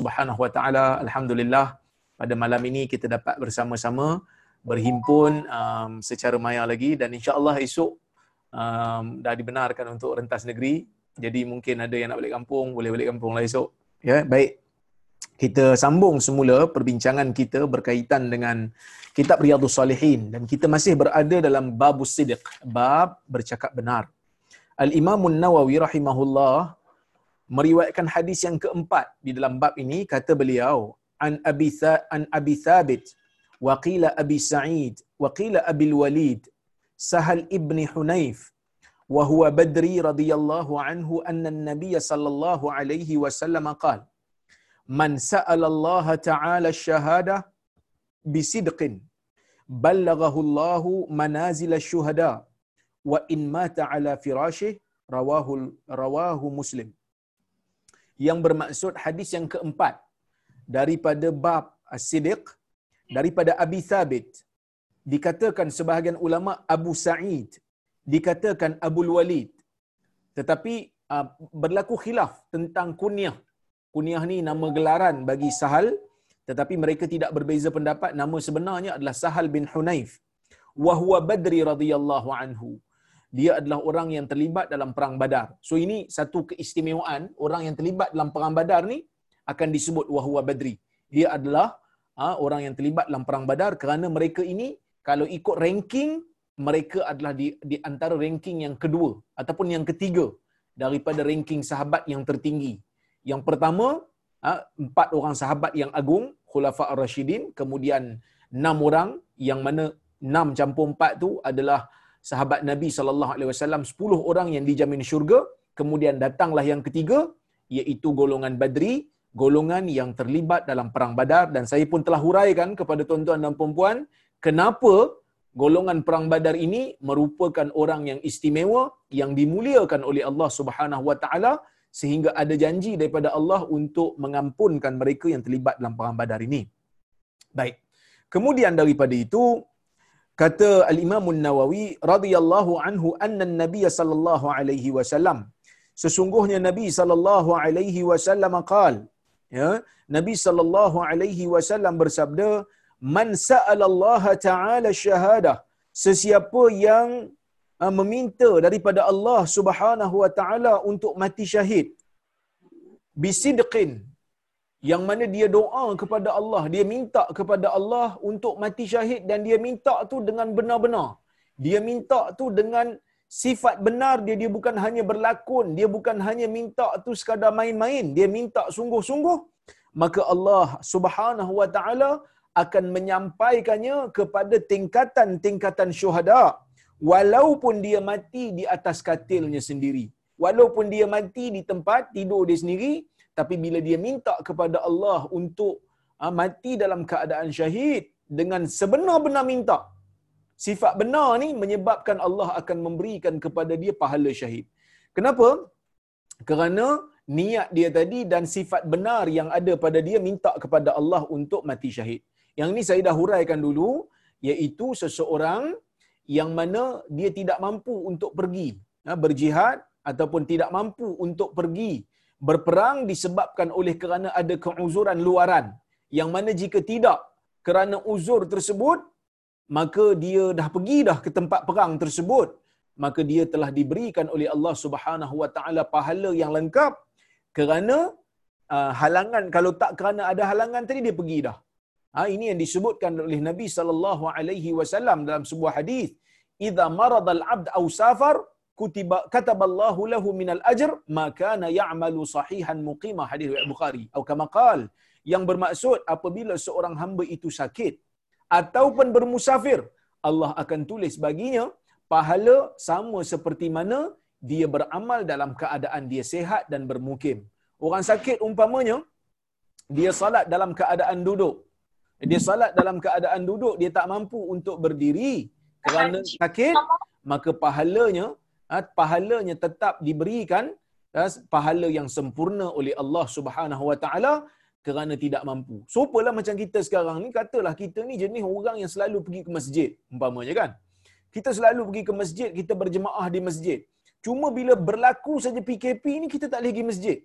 Subhanahu Wa Taala alhamdulillah pada malam ini kita dapat bersama-sama berhimpun um, secara maya lagi dan insya-Allah esok um, dah dibenarkan untuk rentas negeri. Jadi mungkin ada yang nak balik kampung, boleh balik kampung lah esok. Ya, baik. Kita sambung semula perbincangan kita berkaitan dengan kitab Riyadhus Salihin dan kita masih berada dalam bab sidq, bab bercakap benar. Al-Imam Nawawi rahimahullah meriwayatkan hadis yang keempat di dalam bab ini kata beliau an Abi an Abi Thabit wa qila Abi Sa'id wa qila Abi Walid Sahal ibn Hunayf wa huwa Badri radhiyallahu anhu anna an-nabiy sallallahu alaihi wasallam qala man sa'ala Allah ta'ala ash-shahada bisidqin ballaghahu Allah manazil ash-shuhada wa in mata ala firashih rawahu rawahu Muslim yang bermaksud hadis yang keempat daripada bab as-sidq daripada Abi Thabit dikatakan sebahagian ulama Abu Sa'id dikatakan Abu Walid. Tetapi uh, berlaku khilaf tentang kunyah. Kunyah ni nama gelaran bagi Sahal tetapi mereka tidak berbeza pendapat. Nama sebenarnya adalah Sahal bin Hunayf. Wa huwa Badri radhiyallahu anhu dia adalah orang yang terlibat dalam perang Badar. So ini satu keistimewaan orang yang terlibat dalam perang Badar ni akan disebut wahwa Badri. Dia adalah ha, orang yang terlibat dalam perang Badar kerana mereka ini kalau ikut ranking mereka adalah di, di antara ranking yang kedua ataupun yang ketiga daripada ranking sahabat yang tertinggi. Yang pertama ha, empat orang sahabat yang agung Khulafa ar-Rashidin, kemudian enam orang yang mana enam campur empat tu adalah sahabat Nabi sallallahu alaihi wasallam 10 orang yang dijamin syurga kemudian datanglah yang ketiga iaitu golongan Badri golongan yang terlibat dalam perang Badar dan saya pun telah huraikan kepada tuan-tuan dan puan-puan kenapa golongan perang Badar ini merupakan orang yang istimewa yang dimuliakan oleh Allah Subhanahu wa taala sehingga ada janji daripada Allah untuk mengampunkan mereka yang terlibat dalam perang Badar ini. Baik. Kemudian daripada itu kata al-Imam An-Nawawi radhiyallahu anhu anna an-nabiy sallallahu alaihi wasallam. Sesungguhnya Nabi sallallahu alaihi wasallam qaal ya Nabi sallallahu alaihi wasallam bersabda man sa'ala Allah taala syahadah. Sesiapa yang uh, meminta daripada Allah Subhanahu wa taala untuk mati syahid bisidqin yang mana dia doa kepada Allah, dia minta kepada Allah untuk mati syahid dan dia minta tu dengan benar-benar. Dia minta tu dengan sifat benar dia dia bukan hanya berlakon, dia bukan hanya minta tu sekadar main-main, dia minta sungguh-sungguh, maka Allah Subhanahu wa taala akan menyampaikannya kepada tingkatan-tingkatan syuhada walaupun dia mati di atas katilnya sendiri. Walaupun dia mati di tempat tidur dia sendiri, tapi bila dia minta kepada Allah untuk uh, mati dalam keadaan syahid dengan sebenar-benar minta sifat benar ni menyebabkan Allah akan memberikan kepada dia pahala syahid. Kenapa? Kerana niat dia tadi dan sifat benar yang ada pada dia minta kepada Allah untuk mati syahid. Yang ni saya dah huraikan dulu iaitu seseorang yang mana dia tidak mampu untuk pergi uh, berjihad ataupun tidak mampu untuk pergi berperang disebabkan oleh kerana ada keuzuran luaran. Yang mana jika tidak kerana uzur tersebut maka dia dah pergi dah ke tempat perang tersebut. Maka dia telah diberikan oleh Allah Subhanahu wa taala pahala yang lengkap. Kerana uh, halangan kalau tak kerana ada halangan tadi dia pergi dah. Ha, ini yang disebutkan oleh Nabi sallallahu alaihi wasallam dalam sebuah hadis. Idza maradal abd aw safar kutiba kataballahu lahu minal ajr ma kana ya'malu sahihan muqima hadis riwayat Bukhari atau kama qal yang bermaksud apabila seorang hamba itu sakit ataupun bermusafir Allah akan tulis baginya pahala sama seperti mana dia beramal dalam keadaan dia sehat dan bermukim. Orang sakit umpamanya dia salat dalam keadaan duduk. Dia salat dalam keadaan duduk, dia tak mampu untuk berdiri kerana sakit, maka pahalanya Ha, pahalanya tetap diberikan ha, pahala yang sempurna oleh Allah Subhanahu Wa Taala kerana tidak mampu. Sopalah macam kita sekarang ni katalah kita ni jenis orang yang selalu pergi ke masjid umpamanya kan. Kita selalu pergi ke masjid, kita berjemaah di masjid. Cuma bila berlaku saja PKP ni kita tak lagi masjid.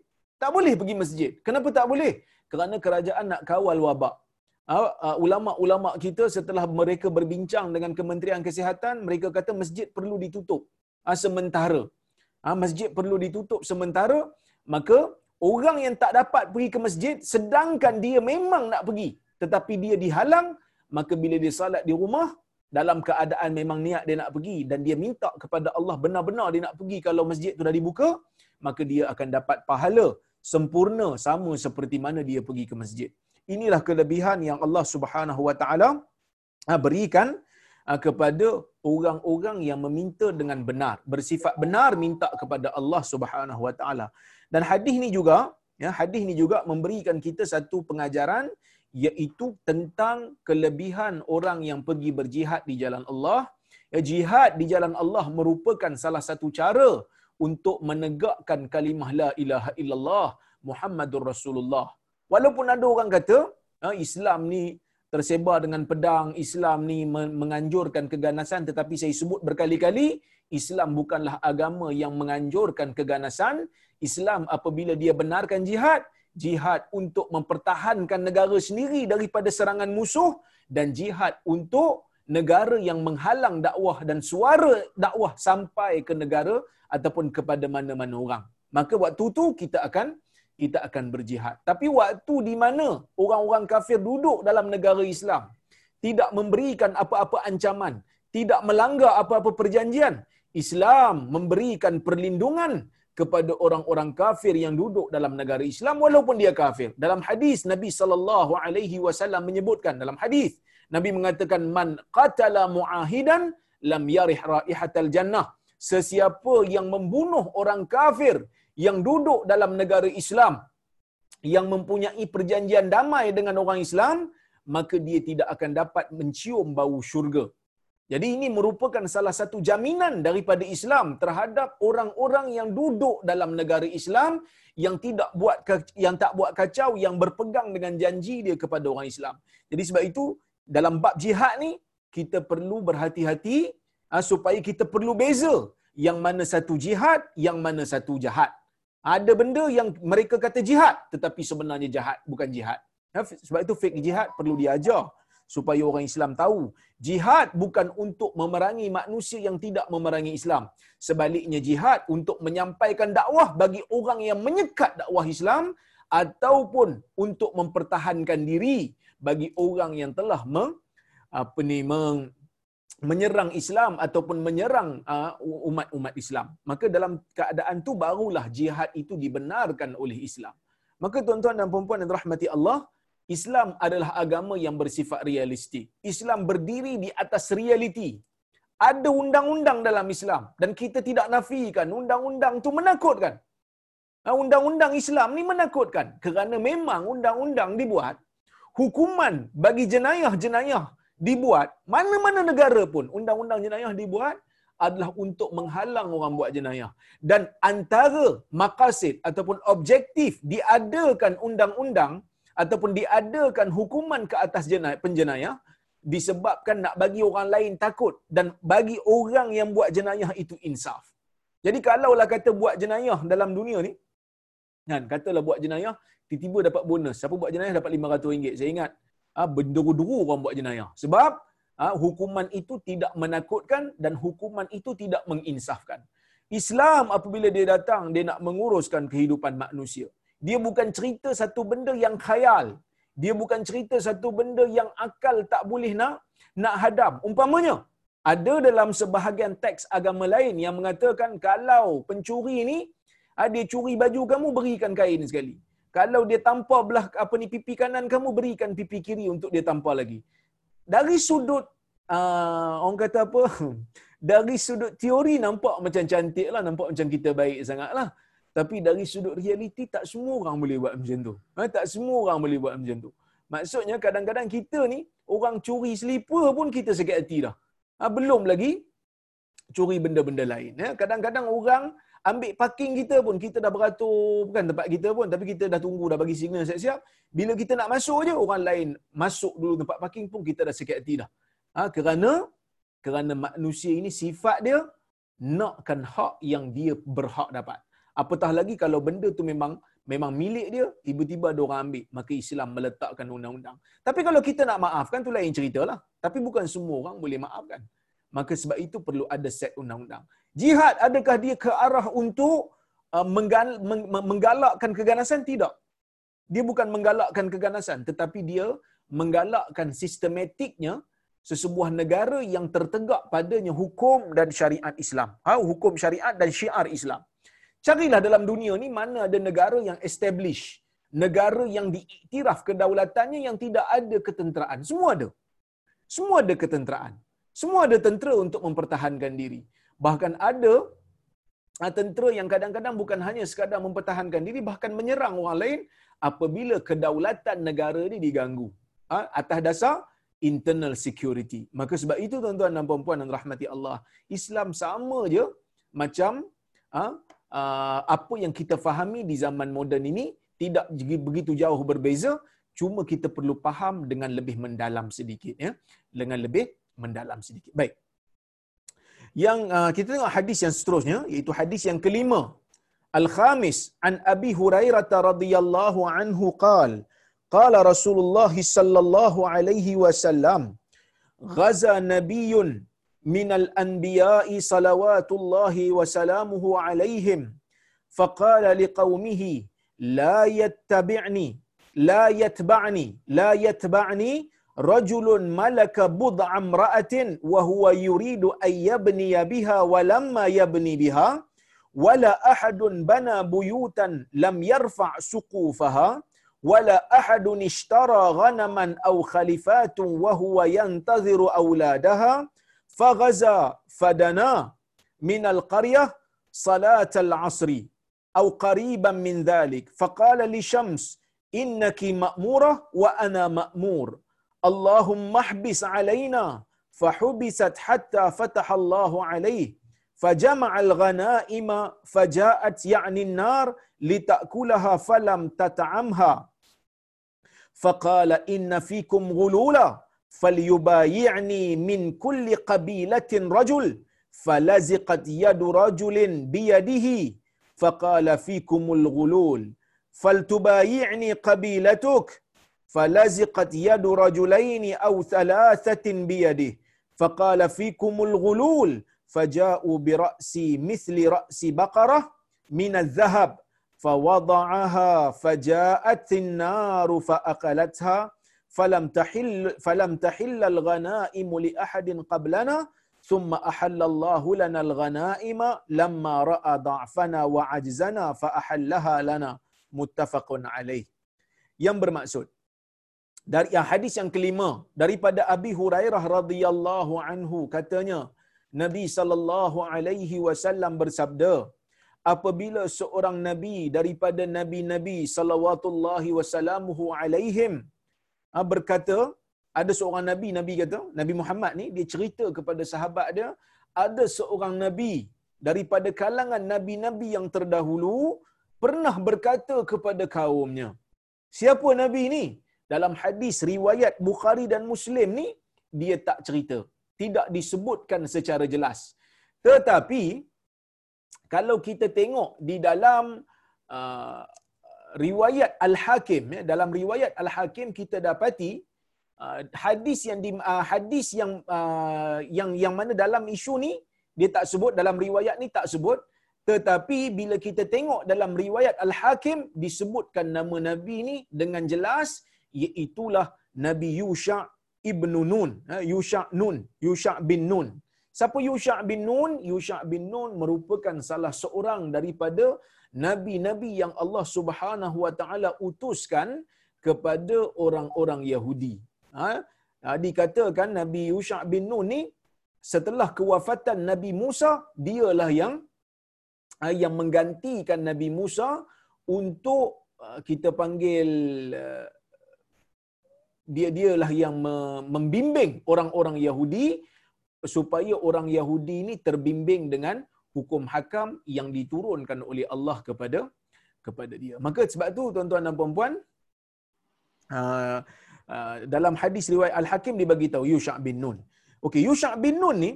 Tak boleh pergi masjid. Kenapa tak boleh? Kerana kerajaan nak kawal wabak. Uh, uh, ulama-ulama kita setelah mereka berbincang dengan Kementerian Kesihatan, mereka kata masjid perlu ditutup sementara. Uh, masjid perlu ditutup sementara, maka orang yang tak dapat pergi ke masjid sedangkan dia memang nak pergi tetapi dia dihalang, maka bila dia salat di rumah dalam keadaan memang niat dia nak pergi dan dia minta kepada Allah benar-benar dia nak pergi kalau masjid tu dah dibuka, maka dia akan dapat pahala sempurna sama seperti mana dia pergi ke masjid. Inilah kelebihan yang Allah Subhanahu Wa Taala ha, berikan ha, kepada orang-orang yang meminta dengan benar, bersifat benar minta kepada Allah Subhanahu Wa Taala. Dan hadis ni juga, ya, hadis ni juga memberikan kita satu pengajaran iaitu tentang kelebihan orang yang pergi berjihad di jalan Allah. Ya, jihad di jalan Allah merupakan salah satu cara untuk menegakkan kalimah la ilaha illallah Muhammadur Rasulullah. Walaupun ada orang kata ha, Islam ni tersebar dengan pedang, Islam ni menganjurkan keganasan tetapi saya sebut berkali-kali Islam bukanlah agama yang menganjurkan keganasan. Islam apabila dia benarkan jihad, jihad untuk mempertahankan negara sendiri daripada serangan musuh dan jihad untuk negara yang menghalang dakwah dan suara dakwah sampai ke negara ataupun kepada mana-mana orang. Maka waktu tu kita akan kita akan berjihad. Tapi waktu di mana orang-orang kafir duduk dalam negara Islam tidak memberikan apa-apa ancaman, tidak melanggar apa-apa perjanjian, Islam memberikan perlindungan kepada orang-orang kafir yang duduk dalam negara Islam walaupun dia kafir. Dalam hadis Nabi sallallahu alaihi wasallam menyebutkan dalam hadis Nabi mengatakan man qatala muahidan lam yarih raihatal jannah. Sesiapa yang membunuh orang kafir yang duduk dalam negara Islam yang mempunyai perjanjian damai dengan orang Islam maka dia tidak akan dapat mencium bau syurga. Jadi ini merupakan salah satu jaminan daripada Islam terhadap orang-orang yang duduk dalam negara Islam yang tidak buat yang tak buat kacau yang berpegang dengan janji dia kepada orang Islam. Jadi sebab itu dalam bab jihad ni kita perlu berhati-hati ha, supaya kita perlu beza yang mana satu jihad, yang mana satu jahat. Ada benda yang mereka kata jihad tetapi sebenarnya jahat bukan jihad. Ha, sebab itu fake jihad perlu diajar supaya orang Islam tahu jihad bukan untuk memerangi manusia yang tidak memerangi Islam sebaliknya jihad untuk menyampaikan dakwah bagi orang yang menyekat dakwah Islam ataupun untuk mempertahankan diri bagi orang yang telah meng, apa ni meng, menyerang Islam ataupun menyerang uh, umat-umat Islam maka dalam keadaan tu barulah jihad itu dibenarkan oleh Islam maka tuan-tuan dan puan-puan yang rahmati Allah Islam adalah agama yang bersifat realistik. Islam berdiri di atas realiti. Ada undang-undang dalam Islam dan kita tidak nafikan undang-undang tu menakutkan. Undang-undang Islam ni menakutkan kerana memang undang-undang dibuat hukuman bagi jenayah-jenayah dibuat mana-mana negara pun undang-undang jenayah dibuat adalah untuk menghalang orang buat jenayah dan antara makasid ataupun objektif diadakan undang-undang ataupun diadakan hukuman ke atas jenayah, penjenayah disebabkan nak bagi orang lain takut dan bagi orang yang buat jenayah itu insaf. Jadi kalaulah kata buat jenayah dalam dunia ni, kan, katalah buat jenayah, tiba-tiba dapat bonus. Siapa buat jenayah dapat RM500. Saya ingat, ah, benduru-duru orang buat jenayah. Sebab ah, hukuman itu tidak menakutkan dan hukuman itu tidak menginsafkan. Islam apabila dia datang, dia nak menguruskan kehidupan manusia. Dia bukan cerita satu benda yang khayal. Dia bukan cerita satu benda yang akal tak boleh nak nak hadam. Umpamanya, ada dalam sebahagian teks agama lain yang mengatakan kalau pencuri ni ah, dia curi baju kamu berikan kain sekali. Kalau dia tampar belah apa ni pipi kanan kamu berikan pipi kiri untuk dia tampar lagi. Dari sudut uh, orang kata apa? Dari sudut teori nampak macam cantik lah, nampak macam kita baik sangat lah. Tapi dari sudut realiti tak semua orang boleh buat macam tu. Ha, tak semua orang boleh buat macam tu. Maksudnya kadang-kadang kita ni orang curi selipar pun kita sakit hati dah. Ha, belum lagi curi benda-benda lain. Ya. Kadang-kadang orang ambil parking kita pun kita dah beratur bukan tempat kita pun tapi kita dah tunggu dah bagi signal siap-siap. Bila kita nak masuk je orang lain masuk dulu tempat parking pun kita dah sakit hati dah. Ha, kerana kerana manusia ini sifat dia nakkan hak yang dia berhak dapat apatah lagi kalau benda tu memang memang milik dia, tiba-tiba ada orang ambil, maka Islam meletakkan undang-undang. Tapi kalau kita nak maafkan tu lain ceritalah. Tapi bukan semua orang boleh maafkan. Maka sebab itu perlu ada set undang-undang. Jihad adakah dia ke arah untuk uh, menggal- menggalakkan keganasan? Tidak. Dia bukan menggalakkan keganasan tetapi dia menggalakkan sistematiknya sesebuah negara yang tertegak padanya hukum dan syariat Islam. Ha, hukum syariat dan syiar Islam. Carilah dalam dunia ni mana ada negara yang establish, negara yang diiktiraf kedaulatannya yang tidak ada ketenteraan. Semua ada. Semua ada ketenteraan. Semua ada tentera untuk mempertahankan diri. Bahkan ada ha, tentera yang kadang-kadang bukan hanya sekadar mempertahankan diri, bahkan menyerang orang lain apabila kedaulatan negara ini diganggu. Ha, atas dasar internal security. Maka sebab itu tuan-tuan dan puan-puan dan rahmati Allah, Islam sama je macam uh, apa yang kita fahami di zaman moden ini tidak begitu jauh berbeza, cuma kita perlu faham dengan lebih mendalam sedikit ya, dengan lebih mendalam sedikit. Baik. Yang uh, kita tengok hadis yang seterusnya iaitu hadis yang kelima. Al-Khamis an Abi Hurairah radhiyallahu anhu qala Qala Rasulullah sallallahu alaihi wasallam ghaza nabiyyun min al-anbiya'i salawatullahi wa salamuhu alaihim faqala liqaumihi la yattabi'ni la yatba'ni la yatba'ni رجل ملك بضع امرأة وهو يريد أن يبني بها ولما يبني بها ولا أحد بنى بيوتا لم يرفع سقوفها ولا أحد اشترى غنما أو خلفات وهو ينتظر أولادها فغزا فدنا من القرية صلاة العصر أو قريبا من ذلك. فقال لشمس إنك مأمورة وأنا مأمور. اللهم احبس علينا فحبست حتى فتح الله عليه. فجمع الغنائم فجاءت يعني النار لتأكلها فلم تطعمها. فقال إن فيكم غلولا فليبايعني من كل قبيلة رجل. فلزقت يد رجل بيده فقال فيكم الغلول فلتبايعني قبيلتك. فلزقت يد رجلين أو ثلاثة بيده. فقال فيكم الغلول. فجاءوا برأس مثل رأس بقرة من الذهب. فوضعها فجاءت النار فأكلتها فلم تحل فلم تحل الغنائم لأحد قبلنا. ثم أحل الله لنا الغنائم. لما رأى ضعفنا وعجزنا فأحلها لنا. متفق عليه. Yang bermaksud dari yang hadis yang kelima daripada Abi Hurairah radhiyallahu anhu katanya Nabi sallallahu alaihi wasallam bersabda apabila seorang nabi daripada nabi-nabi salawatullahi wasallamuhu alaihim ah, berkata ada seorang nabi nabi kata Nabi Muhammad ni dia cerita kepada sahabat dia ada seorang nabi daripada kalangan nabi-nabi yang terdahulu pernah berkata kepada kaumnya siapa nabi ni dalam hadis riwayat Bukhari dan Muslim ni dia tak cerita. Tidak disebutkan secara jelas. Tetapi kalau kita tengok di dalam uh, riwayat Al-Hakim ya, dalam riwayat Al-Hakim kita dapati uh, hadis yang di, uh, hadis yang uh, yang yang mana dalam isu ni dia tak sebut dalam riwayat ni tak sebut. Tetapi bila kita tengok dalam riwayat Al-Hakim disebutkan nama nabi ni dengan jelas iaitulah Nabi Yusha ibnu Nun ha, Yusha Nun Yusha bin Nun Siapa Yusha bin Nun? Yusha bin Nun merupakan salah seorang daripada nabi-nabi yang Allah Subhanahu wa taala utuskan kepada orang-orang Yahudi. Ha? dikatakan Nabi Yusha bin Nun ni setelah kewafatan Nabi Musa, dialah yang ha, yang menggantikan Nabi Musa untuk ha, kita panggil dia dialah yang membimbing orang-orang Yahudi supaya orang Yahudi ini terbimbing dengan hukum hakam yang diturunkan oleh Allah kepada kepada dia. Maka sebab tu tuan-tuan dan puan-puan uh, uh, dalam hadis riwayat Al-Hakim dibagi tahu Yusha bin Nun. Okey, Yusha bin Nun ni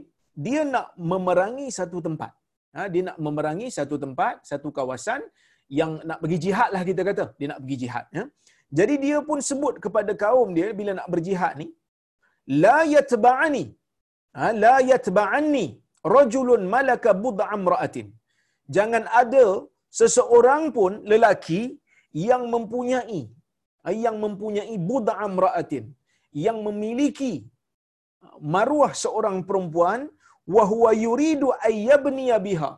dia nak memerangi satu tempat. Ha, dia nak memerangi satu tempat, satu kawasan yang nak pergi jihad lah kita kata dia nak pergi jihad ya jadi dia pun sebut kepada kaum dia bila nak berjihad ni la yatba'ani. Ha, la yatba'anni rajulun malaka bud'a imra'atin. Jangan ada seseorang pun lelaki yang mempunyai yang mempunyai bud'a imra'atin yang memiliki maruah seorang perempuan wa huwa yuridu ayyabniya biha.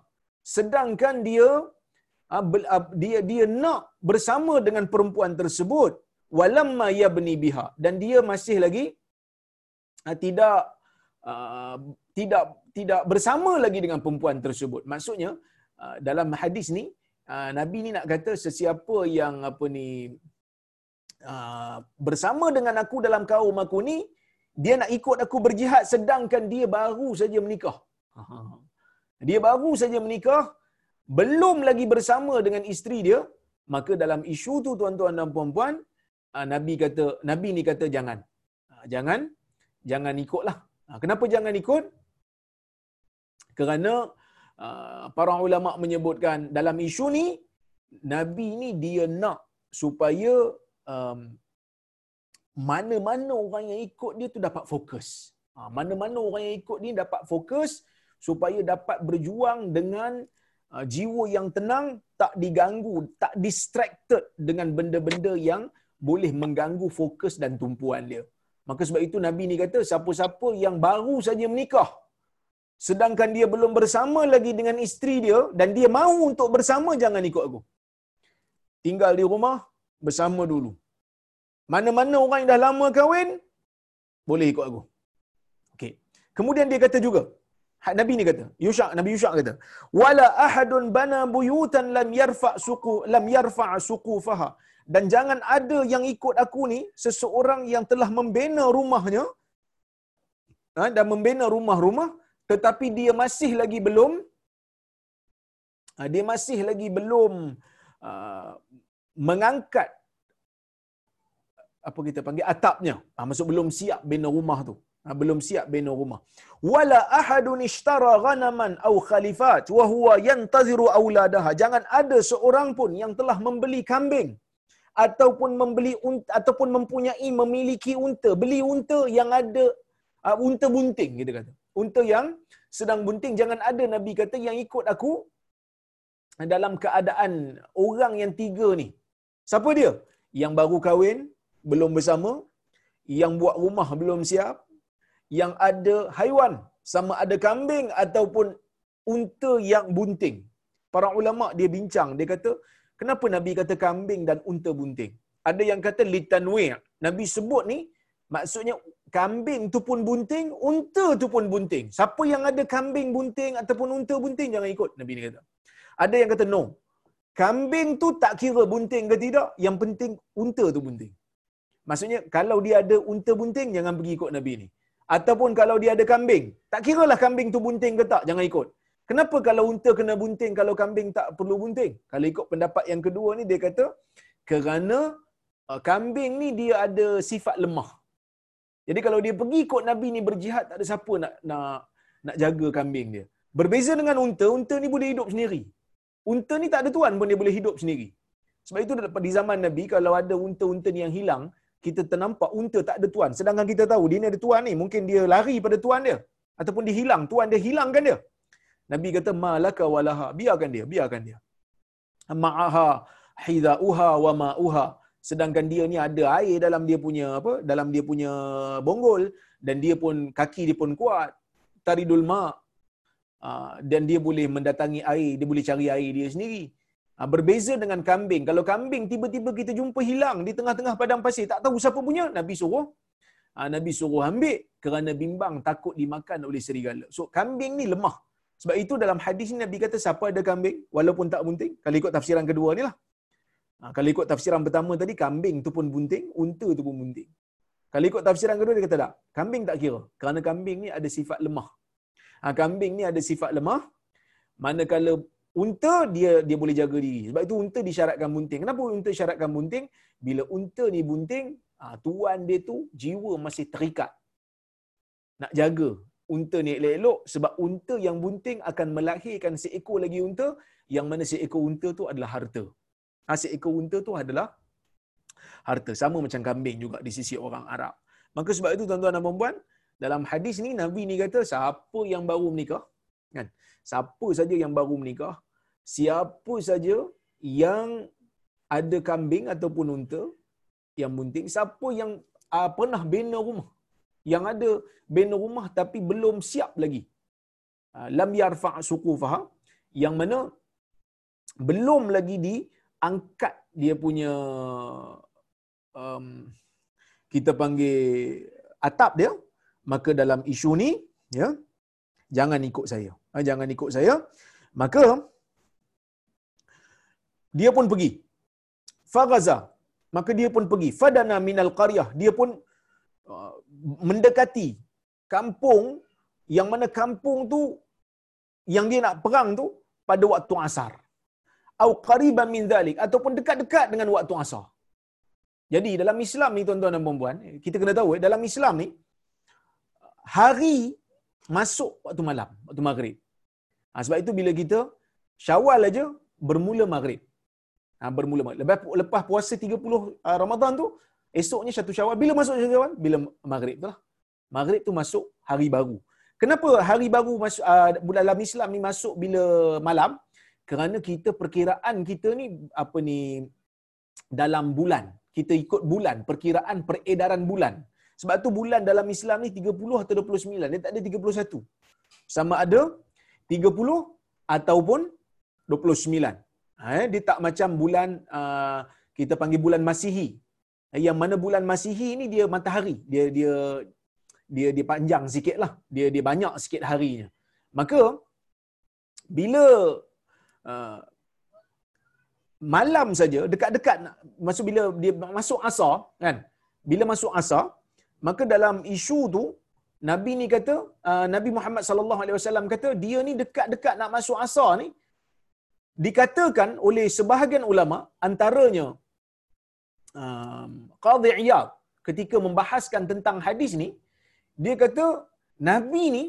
Sedangkan dia dia dia nak bersama dengan perempuan tersebut. Walamma yabni biha. Dan dia masih lagi ah, tidak tidak tidak bersama lagi dengan perempuan tersebut. Maksudnya dalam hadis ni nabi ni nak kata sesiapa yang apa ni bersama dengan aku dalam kaum aku ni dia nak ikut aku berjihad sedangkan dia baru saja menikah. Dia baru saja menikah, belum lagi bersama dengan isteri dia, maka dalam isu tu tuan-tuan dan puan-puan, ah, Nabi kata, Nabi ni kata jangan. Ah, jangan, jangan ikutlah. Ah, kenapa jangan ikut? Kerana para ulama menyebutkan dalam isu ni Nabi ni dia nak supaya um, mana-mana orang yang ikut dia tu dapat fokus. Mana-mana orang yang ikut ni dapat fokus supaya dapat berjuang dengan jiwa yang tenang, tak diganggu, tak distracted dengan benda-benda yang boleh mengganggu fokus dan tumpuan dia. Maka sebab itu Nabi ni kata, siapa-siapa yang baru saja menikah, sedangkan dia belum bersama lagi dengan isteri dia, dan dia mahu untuk bersama, jangan ikut aku. Tinggal di rumah, bersama dulu. Mana-mana orang yang dah lama kahwin, boleh ikut aku. Okey. Kemudian dia kata juga, Nabi ni kata, Yusha, Nabi Yusha kata, wala ahadun bana buyutan lam yarfa suku lam yarfa suqufaha. Dan jangan ada yang ikut aku ni seseorang yang telah membina rumahnya ha, dan membina rumah-rumah tetapi dia masih lagi belum ha, dia masih lagi belum uh, mengangkat apa kita panggil atapnya. Ha, maksud belum siap bina rumah tu. Ha, belum siap bina rumah. Wala ahadun ishtara ghanaman aw khalifat wa huwa yantaziru auladaha. Jangan ada seorang pun yang telah membeli kambing ataupun membeli unta, ataupun mempunyai memiliki unta, beli unta yang ada uh, unta bunting kita kata. Unta yang sedang bunting jangan ada nabi kata yang ikut aku dalam keadaan orang yang tiga ni. Siapa dia? Yang baru kahwin, belum bersama, yang buat rumah belum siap, yang ada haiwan sama ada kambing ataupun unta yang bunting. Para ulama dia bincang, dia kata, kenapa Nabi kata kambing dan unta bunting? Ada yang kata litanwi'. Nabi sebut ni maksudnya kambing tu pun bunting, unta tu pun bunting. Siapa yang ada kambing bunting ataupun unta bunting jangan ikut Nabi ni kata. Ada yang kata no. Kambing tu tak kira bunting ke tidak, yang penting unta tu bunting. Maksudnya kalau dia ada unta bunting jangan pergi ikut Nabi ni. Ataupun kalau dia ada kambing, tak kira lah kambing tu bunting ke tak, jangan ikut. Kenapa kalau unta kena bunting, kalau kambing tak perlu bunting? Kalau ikut pendapat yang kedua ni, dia kata, kerana uh, kambing ni dia ada sifat lemah. Jadi kalau dia pergi ikut Nabi ni berjihad, tak ada siapa nak nak nak jaga kambing dia. Berbeza dengan unta, unta ni boleh hidup sendiri. Unta ni tak ada tuan pun dia boleh hidup sendiri. Sebab itu di zaman Nabi, kalau ada unta-unta ni yang hilang, kita ternampak unta tak ada tuan. Sedangkan kita tahu dia ni ada tuan ni. Mungkin dia lari pada tuan dia. Ataupun dia hilang. Tuan dia hilangkan dia. Nabi kata, malaka walaha. Biarkan dia. Biarkan dia. Ma'aha hidha'uha wa ma'uha. Sedangkan dia ni ada air dalam dia punya apa? Dalam dia punya bonggol. Dan dia pun, kaki dia pun kuat. Taridul ma' ah, dan dia boleh mendatangi air, dia boleh cari air dia sendiri. Ha, berbeza dengan kambing. Kalau kambing tiba-tiba kita jumpa hilang di tengah-tengah padang pasir, tak tahu siapa punya, Nabi suruh. Ha, Nabi suruh ambil kerana bimbang takut dimakan oleh serigala. So kambing ni lemah. Sebab itu dalam hadis ni Nabi kata siapa ada kambing walaupun tak bunting. Kalau ikut tafsiran kedua ni lah. Ha, kalau ikut tafsiran pertama tadi, kambing tu pun bunting, unta tu pun bunting. Kalau ikut tafsiran kedua dia kata tak. Kambing tak kira. Kerana kambing ni ada sifat lemah. Kambing ni ada sifat lemah. Manakala unta dia dia boleh jaga diri. Sebab itu unta disyaratkan bunting. Kenapa unta disyaratkan bunting? Bila unta ni bunting, ah, tuan dia tu jiwa masih terikat. Nak jaga unta ni elok-elok sebab unta yang bunting akan melahirkan seekor lagi unta yang mana seekor unta tu adalah harta. Ha, seekor unta tu adalah harta. Sama macam kambing juga di sisi orang Arab. Maka sebab itu tuan-tuan dan puan dalam hadis ni Nabi ni kata siapa yang baru menikah kan? Siapa saja yang baru menikah siapa saja yang ada kambing ataupun unta yang bunting siapa yang uh, pernah bina rumah yang ada bina rumah tapi belum siap lagi. Uh, lam yarfa suqufaha yang mana belum lagi diangkat dia punya um, kita panggil atap dia maka dalam isu ni ya jangan ikut saya jangan ikut saya. Maka dia pun pergi. Fagaza maka dia pun pergi. Fadana minal qaryah dia pun uh, mendekati kampung yang mana kampung tu yang dia nak perang tu pada waktu asar. Au qariban min dhalik ataupun dekat-dekat dengan waktu asar. Jadi dalam Islam ni tuan-tuan dan puan-puan kita kena tahu eh, dalam Islam ni hari masuk waktu malam, waktu maghrib. Ha, sebab itu bila kita syawal aja bermula maghrib. Ha, bermula maghrib. Lepas, lepas puasa 30 uh, Ramadan tu, esoknya satu syawal. Bila masuk satu syawal? Bila maghrib tu lah. Maghrib tu masuk hari baru. Kenapa hari baru masuk uh, bulan dalam Islam ni masuk bila malam? Kerana kita perkiraan kita ni apa ni dalam bulan. Kita ikut bulan, perkiraan peredaran bulan. Sebab tu bulan dalam Islam ni 30 atau 29. Dia tak ada 31. Sama ada 30 ataupun 29. Ha, eh, dia tak macam bulan uh, kita panggil bulan Masihi. Yang mana bulan Masihi ni dia matahari. Dia dia dia dia panjang sikitlah. Dia dia banyak sikit harinya. Maka bila uh, malam saja dekat-dekat masuk bila dia masuk asar kan bila masuk asar maka dalam isu tu Nabi ni kata uh, Nabi Muhammad sallallahu alaihi wasallam kata dia ni dekat-dekat nak masuk asar ni dikatakan oleh sebahagian ulama antaranya um, Qadhi Iyad ketika membahaskan tentang hadis ni dia kata Nabi ni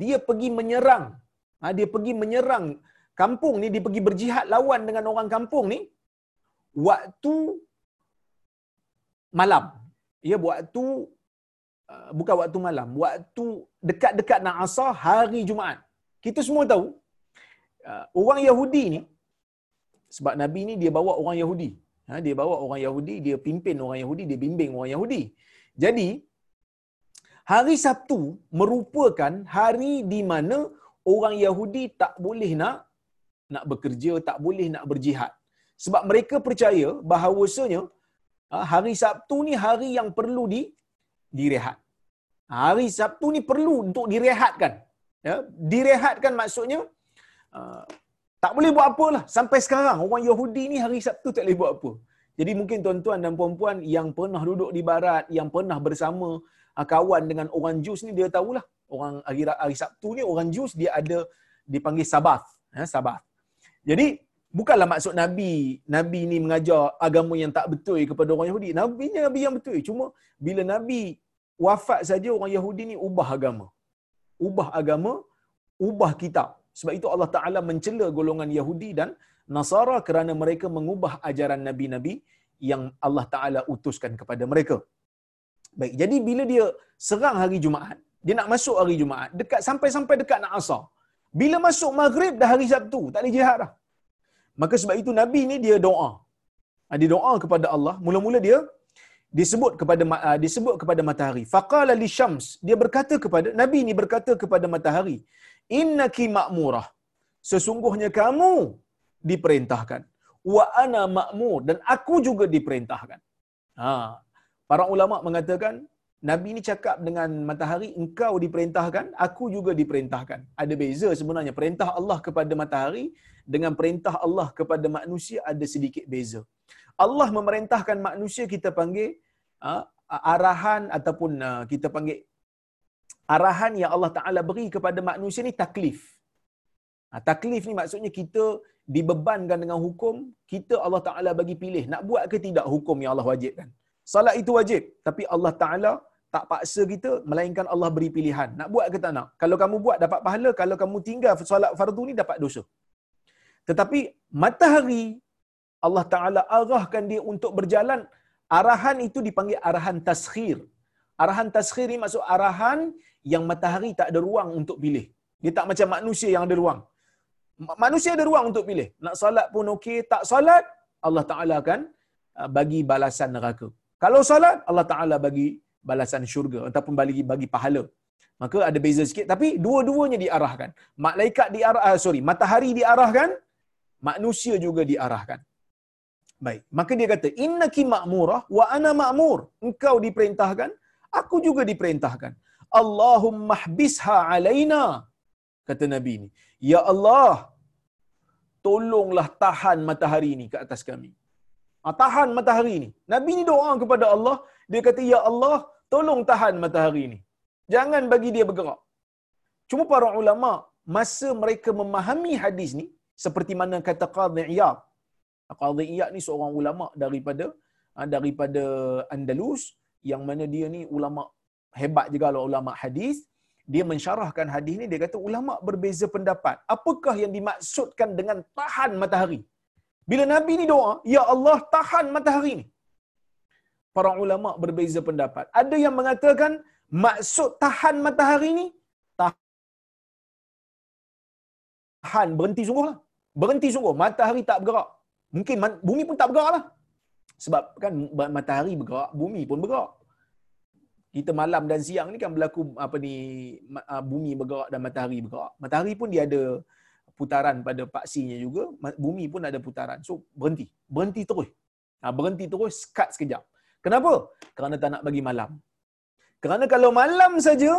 dia pergi menyerang. Ha, dia pergi menyerang kampung ni dia pergi berjihad lawan dengan orang kampung ni waktu malam. Ya waktu bukan waktu malam, waktu dekat-dekat nak asar hari Jumaat. Kita semua tahu uh, orang Yahudi ni sebab Nabi ni dia bawa orang Yahudi. Ha, dia bawa orang Yahudi, dia pimpin orang Yahudi, dia bimbing orang Yahudi. Jadi hari Sabtu merupakan hari di mana orang Yahudi tak boleh nak nak bekerja, tak boleh nak berjihad. Sebab mereka percaya bahawasanya uh, hari Sabtu ni hari yang perlu di direhat. Hari Sabtu ni perlu untuk direhatkan. Ya, direhatkan maksudnya uh, tak boleh buat apa lah. Sampai sekarang orang Yahudi ni hari Sabtu tak boleh buat apa. Jadi mungkin tuan-tuan dan puan-puan yang pernah duduk di barat, yang pernah bersama uh, kawan dengan orang Jus ni dia tahulah. Orang hari, hari Sabtu ni orang Jus dia ada dipanggil Sabath. Ya, Sabath. Jadi bukanlah maksud Nabi Nabi ni mengajar agama yang tak betul kepada orang Yahudi. Nabi ni Nabi yang betul. Cuma bila Nabi wafat saja orang Yahudi ni ubah agama. Ubah agama, ubah kitab. Sebab itu Allah Ta'ala mencela golongan Yahudi dan Nasara kerana mereka mengubah ajaran Nabi-Nabi yang Allah Ta'ala utuskan kepada mereka. Baik, jadi bila dia serang hari Jumaat, dia nak masuk hari Jumaat, dekat sampai-sampai dekat nak asar. Bila masuk maghrib dah hari Sabtu, tak boleh jihad dah. Maka sebab itu Nabi ni dia doa. Dia doa kepada Allah. Mula-mula dia disebut kepada uh, disebut kepada matahari. Faqala li syams. Dia berkata kepada nabi ni berkata kepada matahari innaki ma'murah. Sesungguhnya kamu diperintahkan. Wa ana ma'mur. Dan aku juga diperintahkan. Ha. Para ulama mengatakan nabi ni cakap dengan matahari engkau diperintahkan aku juga diperintahkan. Ada beza sebenarnya perintah Allah kepada matahari dengan perintah Allah kepada manusia ada sedikit beza Allah memerintahkan manusia kita panggil uh, arahan ataupun uh, kita panggil arahan yang Allah Taala beri kepada manusia ni taklif. Uh, taklif ni maksudnya kita dibebankan dengan hukum, kita Allah Taala bagi pilih nak buat ke tidak hukum yang Allah wajibkan. Salat itu wajib, tapi Allah Taala tak paksa kita melainkan Allah beri pilihan. Nak buat ke tak nak? Kalau kamu buat dapat pahala, kalau kamu tinggal solat fardu ni dapat dosa. Tetapi matahari Allah Taala arahkan dia untuk berjalan. Arahan itu dipanggil arahan taskhir. Arahan taskhir ni maksud arahan yang matahari tak ada ruang untuk pilih. Dia tak macam manusia yang ada ruang. Manusia ada ruang untuk pilih. Nak solat pun okey tak solat Allah Taala akan uh, bagi balasan neraka. Kalau solat Allah Taala bagi balasan syurga ataupun bagi bagi pahala. Maka ada beza sikit. Tapi dua-duanya diarahkan. Malaikat diarah uh, sorry matahari diarahkan manusia juga diarahkan. Baik maka dia kata innaki ma'murah wa ana ma'mur. Engkau diperintahkan aku juga diperintahkan. Allahumma hbisha alaina kata nabi ini. Ya Allah tolonglah tahan matahari ini ke atas kami. Ah, tahan matahari ini. Nabi ini doa kepada Allah. Dia kata ya Allah tolong tahan matahari ini. Jangan bagi dia bergerak. Cuma para ulama masa mereka memahami hadis ni seperti mana kata Qadhi Iyad. Qadhi Iyad ni seorang ulama daripada ah, daripada Andalus yang mana dia ni ulama hebat juga lah ulama hadis. Dia mensyarahkan hadis ni dia kata ulama berbeza pendapat. Apakah yang dimaksudkan dengan tahan matahari? Bila Nabi ni doa, ya Allah tahan matahari ni. Para ulama berbeza pendapat. Ada yang mengatakan maksud tahan matahari ni tahan berhenti sungguh lah berhenti sungguh. Matahari tak bergerak. Mungkin bumi pun tak bergerak lah sebab kan matahari bergerak bumi pun bergerak. Kita malam dan siang ni kan berlaku apa ni ah, bumi bergerak dan matahari bergerak. Matahari pun dia ada putaran pada paksinya juga. Bumi pun ada putaran. So berhenti. Berhenti terus. Ha, berhenti terus cut sekejap. Kenapa? Kerana tak nak bagi malam. Kerana kalau malam saja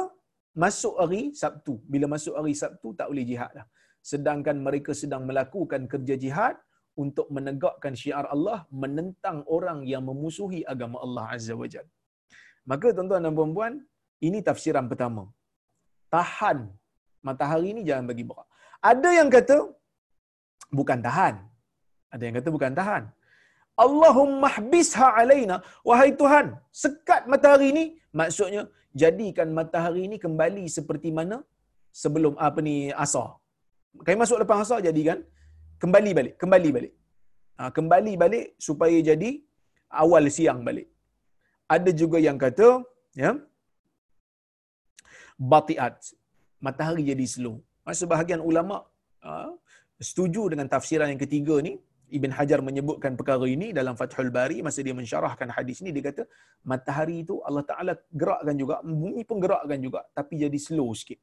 masuk hari Sabtu. Bila masuk hari Sabtu tak boleh jihad dah. Sedangkan mereka sedang melakukan kerja jihad untuk menegakkan syiar Allah menentang orang yang memusuhi agama Allah Azza wa Jal. Maka tuan-tuan dan puan-puan, ini tafsiran pertama. Tahan matahari ini jangan bagi berat. Ada yang kata bukan tahan. Ada yang kata bukan tahan. Allahumma hbisha alaina wahai Tuhan sekat matahari ini maksudnya jadikan matahari ini kembali seperti mana sebelum apa ni asar kami masuk lepas asar jadikan kembali balik kembali balik. Ha, kembali balik supaya jadi awal siang balik. Ada juga yang kata ya batiat. Matahari jadi slow. Masa bahagian ulama ha, setuju dengan tafsiran yang ketiga ni. Ibn Hajar menyebutkan perkara ini dalam Fathul Bari. Masa dia mensyarahkan hadis ini dia kata matahari itu Allah Taala gerakkan juga bumi pun gerakkan juga tapi jadi slow sikit.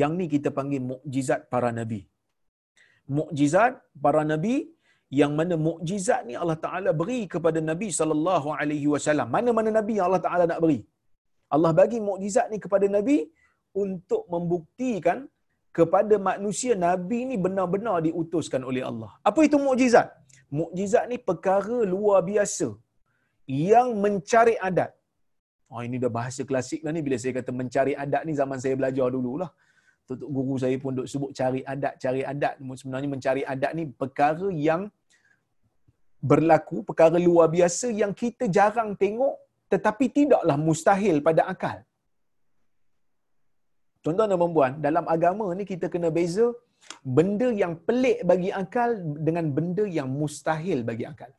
Yang ni kita panggil mukjizat para nabi. Mukjizat para nabi yang mana mukjizat ni Allah Taala beri kepada Nabi sallallahu alaihi wasallam. Mana-mana nabi yang Allah Taala nak beri. Allah bagi mukjizat ni kepada nabi untuk membuktikan kepada manusia nabi ni benar-benar diutuskan oleh Allah. Apa itu mukjizat? Mukjizat ni perkara luar biasa yang mencari adat. Oh ini dah bahasa klasik lah ni bila saya kata mencari adat ni zaman saya belajar dululah. Tutup guru saya pun duk sebut cari adat, cari adat. Sebenarnya mencari adat ni perkara yang berlaku, perkara luar biasa yang kita jarang tengok tetapi tidaklah mustahil pada akal. Tuan-tuan dan puan dalam agama ni kita kena beza benda yang pelik bagi akal dengan benda yang mustahil bagi akal.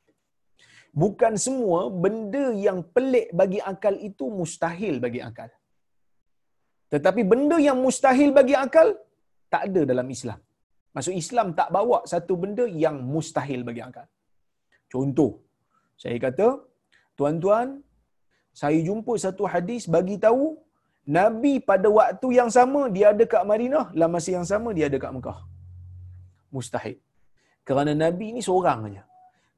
Bukan semua benda yang pelik bagi akal itu mustahil bagi akal. Tetapi benda yang mustahil bagi akal tak ada dalam Islam. Maksud Islam tak bawa satu benda yang mustahil bagi akal. Contoh, saya kata, tuan-tuan, saya jumpa satu hadis bagi tahu Nabi pada waktu yang sama dia ada kat Madinah, dalam masa yang sama dia ada kat Mekah. Mustahil. Kerana Nabi ni seorang aja.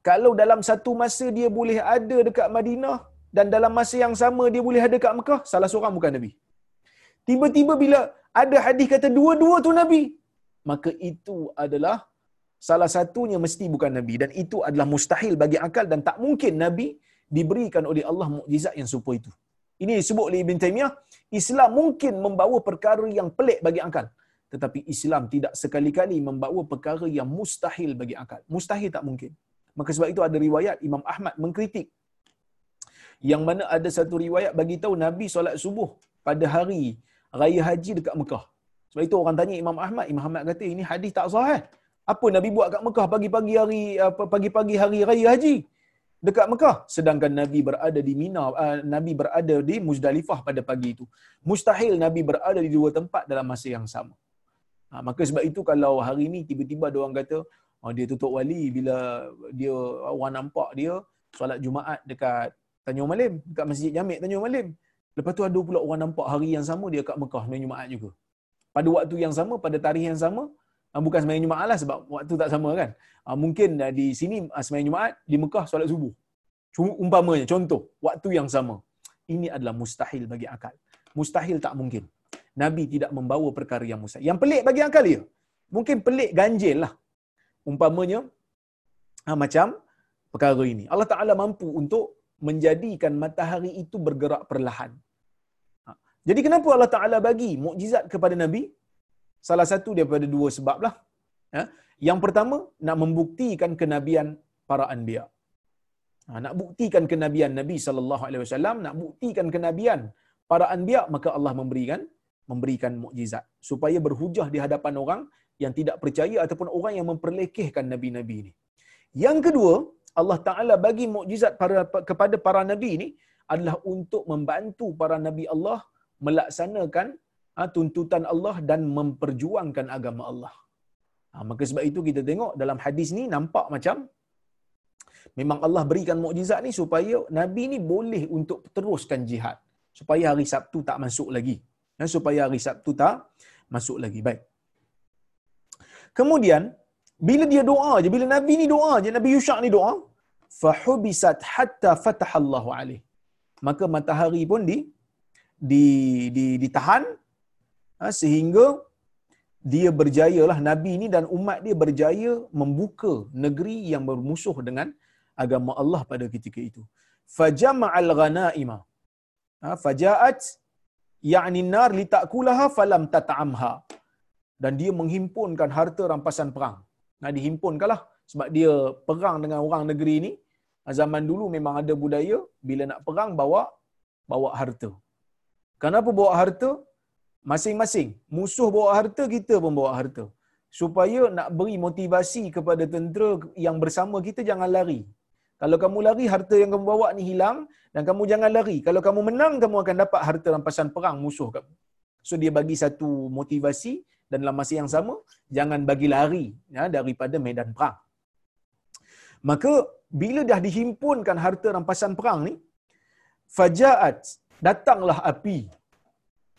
Kalau dalam satu masa dia boleh ada dekat Madinah dan dalam masa yang sama dia boleh ada kat Mekah, salah seorang bukan Nabi. Tiba-tiba bila ada hadis kata dua-dua tu Nabi, maka itu adalah salah satunya mesti bukan Nabi dan itu adalah mustahil bagi akal dan tak mungkin Nabi diberikan oleh Allah mukjizat yang serupa itu. Ini disebut oleh Ibn Taymiyah, Islam mungkin membawa perkara yang pelik bagi akal. Tetapi Islam tidak sekali-kali membawa perkara yang mustahil bagi akal. Mustahil tak mungkin. Maka sebab itu ada riwayat Imam Ahmad mengkritik. Yang mana ada satu riwayat bagi tahu Nabi solat subuh pada hari raya haji dekat Mekah. Sebab itu orang tanya Imam Ahmad, Imam Ahmad kata ini hadis tak sahih. Apa Nabi buat kat Mekah pagi-pagi hari pagi-pagi hari raya haji? Dekat Mekah sedangkan Nabi berada di Mina, uh, Nabi berada di Muzdalifah pada pagi itu. Mustahil Nabi berada di dua tempat dalam masa yang sama. Ha, maka sebab itu kalau hari ini tiba-tiba ada orang kata oh, dia tutup wali bila dia orang nampak dia solat Jumaat dekat Tanjung Malim, dekat Masjid Jamik Tanjung Malim. Lepas tu ada pula orang nampak hari yang sama dia kat Mekah sembahyang Jumaat juga. Pada waktu yang sama, pada tarikh yang sama, ah, bukan sembahyang Jumaat lah sebab waktu tak sama kan. Ah, mungkin di sini ah, sembahyang Jumaat, di Mekah solat subuh. Umpamanya, contoh, waktu yang sama. Ini adalah mustahil bagi akal. Mustahil tak mungkin. Nabi tidak membawa perkara yang mustahil. Yang pelik bagi akal dia. Mungkin pelik ganjil lah. Umpamanya, macam perkara ini. Allah Ta'ala mampu untuk menjadikan matahari itu bergerak perlahan. Ha. Jadi kenapa Allah Ta'ala bagi mukjizat kepada Nabi? Salah satu daripada dua sebab lah. Ha. Yang pertama, nak membuktikan kenabian para anbiya. Ha, nak buktikan kenabian Nabi wasallam, nak buktikan kenabian para anbiya, maka Allah memberikan memberikan mukjizat supaya berhujah di hadapan orang yang tidak percaya ataupun orang yang memperlekehkan nabi-nabi ini. Yang kedua, Allah Taala bagi mukjizat para kepada para nabi ini adalah untuk membantu para nabi Allah melaksanakan ha, tuntutan Allah dan memperjuangkan agama Allah. Ha, maka sebab itu kita tengok dalam hadis ni nampak macam memang Allah berikan mukjizat ni supaya nabi ni boleh untuk teruskan jihad supaya hari Sabtu tak masuk lagi. Ya, supaya hari Sabtu tak masuk lagi. Baik. Kemudian bila dia doa je, bila Nabi ni doa je, Nabi Yusha ni doa, fahubisat hatta fatahallahu alaih. Maka matahari pun di di di ditahan ha, sehingga dia berjaya lah Nabi ni dan umat dia berjaya membuka negeri yang bermusuh dengan agama Allah pada ketika itu. Fajama'al ghanaima. Ha, faja'at ya'ni nar litakulaha falam tat'amha. Dan dia menghimpunkan harta rampasan perang. Nah dihimpunkanlah sebab dia perang dengan orang negeri ni. Zaman dulu memang ada budaya bila nak perang bawa bawa harta. Kenapa bawa harta? Masing-masing. Musuh bawa harta, kita pun bawa harta. Supaya nak beri motivasi kepada tentera yang bersama kita jangan lari. Kalau kamu lari, harta yang kamu bawa ni hilang dan kamu jangan lari. Kalau kamu menang, kamu akan dapat harta rampasan perang musuh kamu. So dia bagi satu motivasi dan dalam masa yang sama jangan bagi lari ya, daripada medan perang. Maka bila dah dihimpunkan harta rampasan perang ni fajaat datanglah api.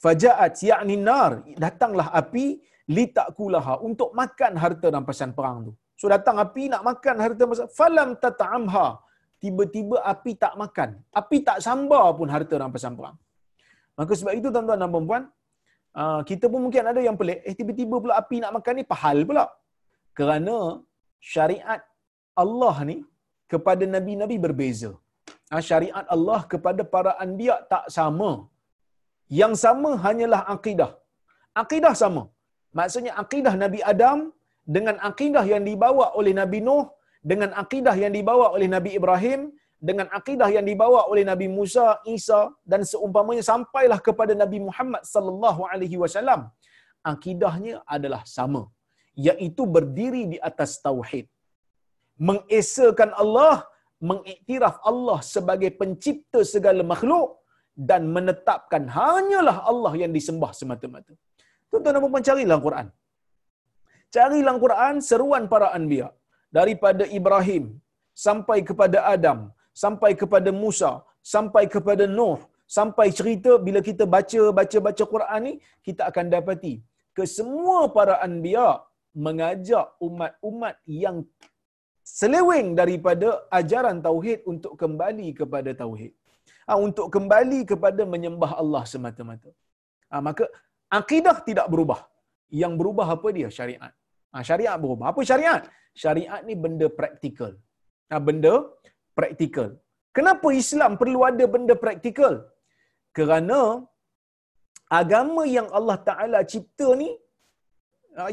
Fajaat yakni nar datanglah api litakulaha untuk makan harta rampasan perang tu. So datang api nak makan harta rampasan falam tat'amha. Tiba-tiba api tak makan. Api tak sambar pun harta rampasan perang. Maka sebab itu tuan-tuan dan puan Ah, kita pun mungkin ada yang pelik, eh tiba-tiba pula api nak makan ni pahal pula. Kerana syariat Allah ni kepada nabi-nabi berbeza. Ha, syariat Allah kepada para anbiya tak sama. Yang sama hanyalah akidah. Akidah sama. Maksudnya akidah Nabi Adam dengan akidah yang dibawa oleh Nabi Nuh, dengan akidah yang dibawa oleh Nabi Ibrahim, dengan akidah yang dibawa oleh Nabi Musa, Isa dan seumpamanya sampailah kepada Nabi Muhammad sallallahu alaihi wasallam. Akidahnya adalah sama, iaitu berdiri di atas tauhid. Mengesakan Allah, mengiktiraf Allah sebagai pencipta segala makhluk dan menetapkan hanyalah Allah yang disembah semata-mata. Tuan-tuan dan puan carilah Quran. Carilah Quran seruan para anbiya daripada Ibrahim sampai kepada Adam, sampai kepada Musa, sampai kepada Nuh, sampai cerita bila kita baca baca baca Quran ni kita akan dapati ke semua para anbiya mengajak umat-umat yang seleweng daripada ajaran tauhid untuk kembali kepada tauhid. Ha, untuk kembali kepada menyembah Allah semata-mata. Ha, maka akidah tidak berubah. Yang berubah apa dia? Syariat. Ha, syariat berubah. Apa syariat? Syariat ni benda praktikal. Ha, benda praktikal. Kenapa Islam perlu ada benda praktikal? Kerana agama yang Allah Taala cipta ni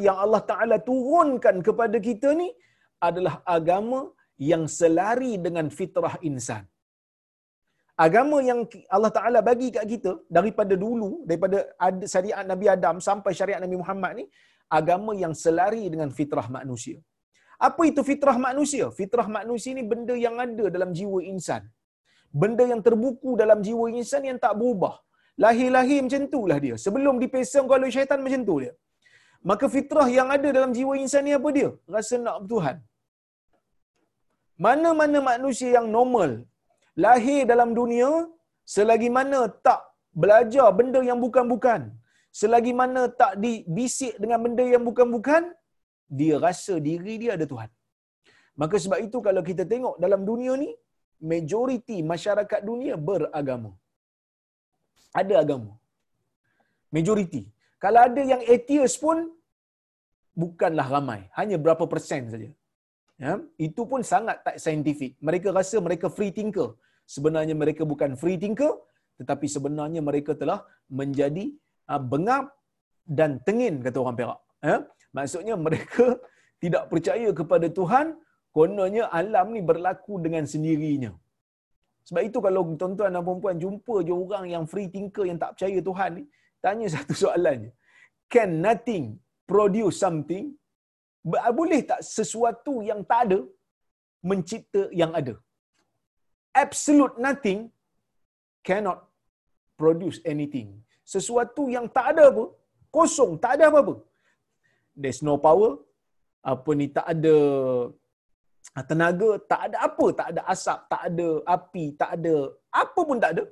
yang Allah Taala turunkan kepada kita ni adalah agama yang selari dengan fitrah insan. Agama yang Allah Taala bagi kat kita daripada dulu daripada syariat Nabi Adam sampai syariat Nabi Muhammad ni agama yang selari dengan fitrah manusia. Apa itu fitrah manusia? Fitrah manusia ini benda yang ada dalam jiwa insan. Benda yang terbuku dalam jiwa insan yang tak berubah. Lahir-lahir macam itulah dia. Sebelum dipesong oleh syaitan macam tu dia. Maka fitrah yang ada dalam jiwa insan ni apa dia? Rasa nak Tuhan. Mana-mana manusia yang normal lahir dalam dunia selagi mana tak belajar benda yang bukan-bukan, selagi mana tak dibisik dengan benda yang bukan-bukan, dia rasa diri dia ada Tuhan. Maka sebab itu kalau kita tengok dalam dunia ni, majoriti masyarakat dunia beragama. Ada agama. Majoriti. Kalau ada yang atheist pun, bukanlah ramai. Hanya berapa persen saja. Ya? Itu pun sangat tak saintifik. Mereka rasa mereka free thinker. Sebenarnya mereka bukan free thinker, tetapi sebenarnya mereka telah menjadi uh, bengap dan tengin, kata orang Perak. Ya? Maksudnya mereka tidak percaya kepada Tuhan, kononnya alam ni berlaku dengan sendirinya. Sebab itu kalau tuan-tuan dan puan jumpa je orang yang free thinker yang tak percaya Tuhan ni, tanya satu soalan je. Can nothing produce something? Boleh tak sesuatu yang tak ada mencipta yang ada? Absolute nothing cannot produce anything. Sesuatu yang tak ada apa, kosong, tak ada apa-apa. There's no power, apa ni tak ada tenaga, tak ada apa, tak ada asap, tak ada api, tak ada apa pun tak ada.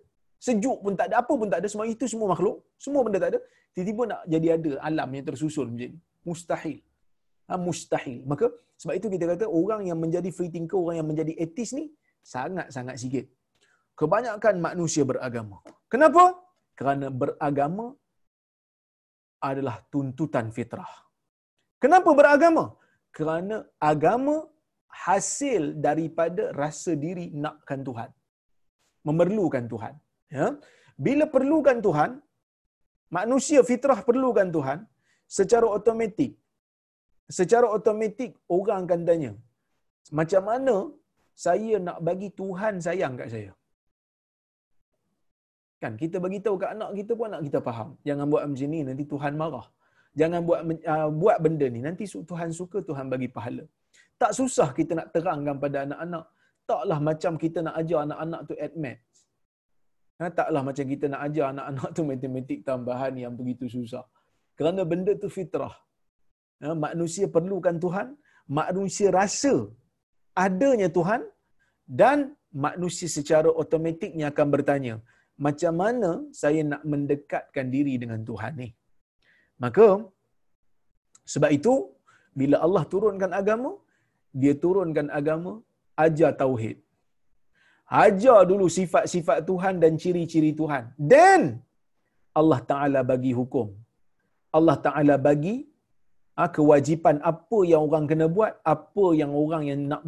Sejuk pun tak ada, apa pun tak ada, semua itu semua makhluk, semua benda tak ada. Tiba-tiba nak jadi ada alam yang tersusun macam ni. Mustahil. Ha, mustahil. Maka sebab itu kita kata orang yang menjadi free thinker, orang yang menjadi etis ni sangat-sangat sikit. Kebanyakan manusia beragama. Kenapa? Kerana beragama adalah tuntutan fitrah. Kenapa beragama? Kerana agama hasil daripada rasa diri nakkan Tuhan. Memerlukan Tuhan. Ya? Bila perlukan Tuhan, manusia fitrah perlukan Tuhan, secara automatik, secara automatik orang akan tanya, macam mana saya nak bagi Tuhan sayang kat saya? Kan kita bagi tahu kat anak kita pun anak kita faham. Jangan buat macam ni nanti Tuhan marah. Jangan buat uh, buat benda ni nanti Tuhan suka Tuhan bagi pahala. Tak susah kita nak terangkan pada anak-anak. Taklah macam kita nak ajar anak-anak tu add maths. Ha, taklah macam kita nak ajar anak-anak tu matematik tambahan yang begitu susah. Kerana benda tu fitrah. Ha, manusia perlukan Tuhan. Manusia rasa adanya Tuhan. Dan manusia secara otomatiknya akan bertanya, macam mana saya nak mendekatkan diri dengan Tuhan ni? Maka, sebab itu, bila Allah turunkan agama, dia turunkan agama, ajar tauhid. Ajar dulu sifat-sifat Tuhan dan ciri-ciri Tuhan. Dan Allah Ta'ala bagi hukum. Allah Ta'ala bagi ha, kewajipan apa yang orang kena buat, apa yang orang yang nak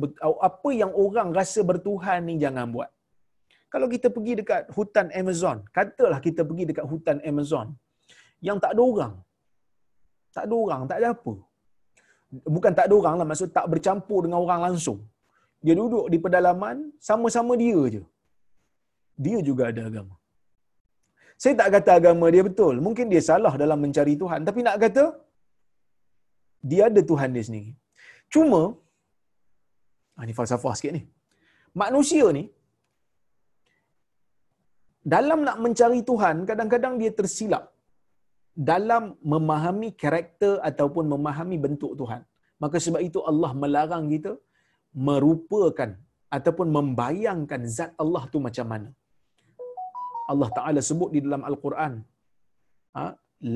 apa yang orang rasa bertuhan ni jangan buat. Kalau kita pergi dekat hutan Amazon, katalah kita pergi dekat hutan Amazon yang tak ada orang. Tak ada orang, tak ada apa bukan tak ada orang lah, maksud tak bercampur dengan orang langsung. Dia duduk di pedalaman, sama-sama dia je. Dia juga ada agama. Saya tak kata agama dia betul. Mungkin dia salah dalam mencari Tuhan. Tapi nak kata, dia ada Tuhan dia sendiri. Cuma, ah, ni falsafah sikit ni. Manusia ni, dalam nak mencari Tuhan, kadang-kadang dia tersilap dalam memahami karakter ataupun memahami bentuk Tuhan. Maka sebab itu Allah melarang kita merupakan ataupun membayangkan zat Allah tu macam mana. Allah Taala sebut di dalam Al-Quran, ha,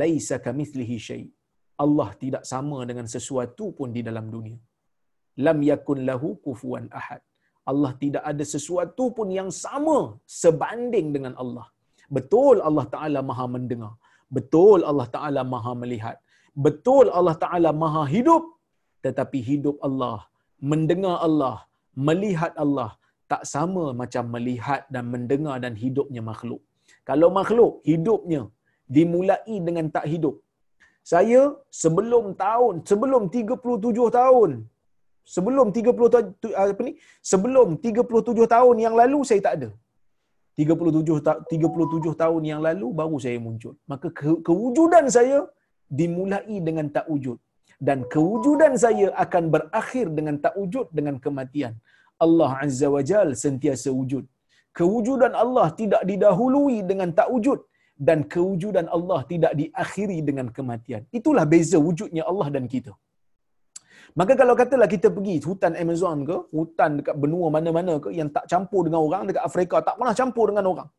laisa kamithlihi syai. Allah tidak sama dengan sesuatu pun di dalam dunia. Lam yakun lahu kufuwan ahad. Allah tidak ada sesuatu pun yang sama sebanding dengan Allah. Betul Allah Taala Maha mendengar. Betul Allah Ta'ala maha melihat. Betul Allah Ta'ala maha hidup. Tetapi hidup Allah, mendengar Allah, melihat Allah, tak sama macam melihat dan mendengar dan hidupnya makhluk. Kalau makhluk, hidupnya dimulai dengan tak hidup. Saya sebelum tahun, sebelum 37 tahun, sebelum 30 apa ni? Sebelum 37 tahun yang lalu saya tak ada. 37 37 tahun yang lalu baru saya muncul. Maka ke, kewujudan saya dimulai dengan tak wujud. dan kewujudan saya akan berakhir dengan tak wujud dengan kematian. Allah Azza wa Jal sentiasa wujud. Kewujudan Allah tidak didahului dengan tak wujud dan kewujudan Allah tidak diakhiri dengan kematian. Itulah beza wujudnya Allah dan kita. Maka kalau katalah kita pergi hutan Amazon ke, hutan dekat benua mana-mana ke yang tak campur dengan orang, dekat Afrika tak pernah campur dengan orang.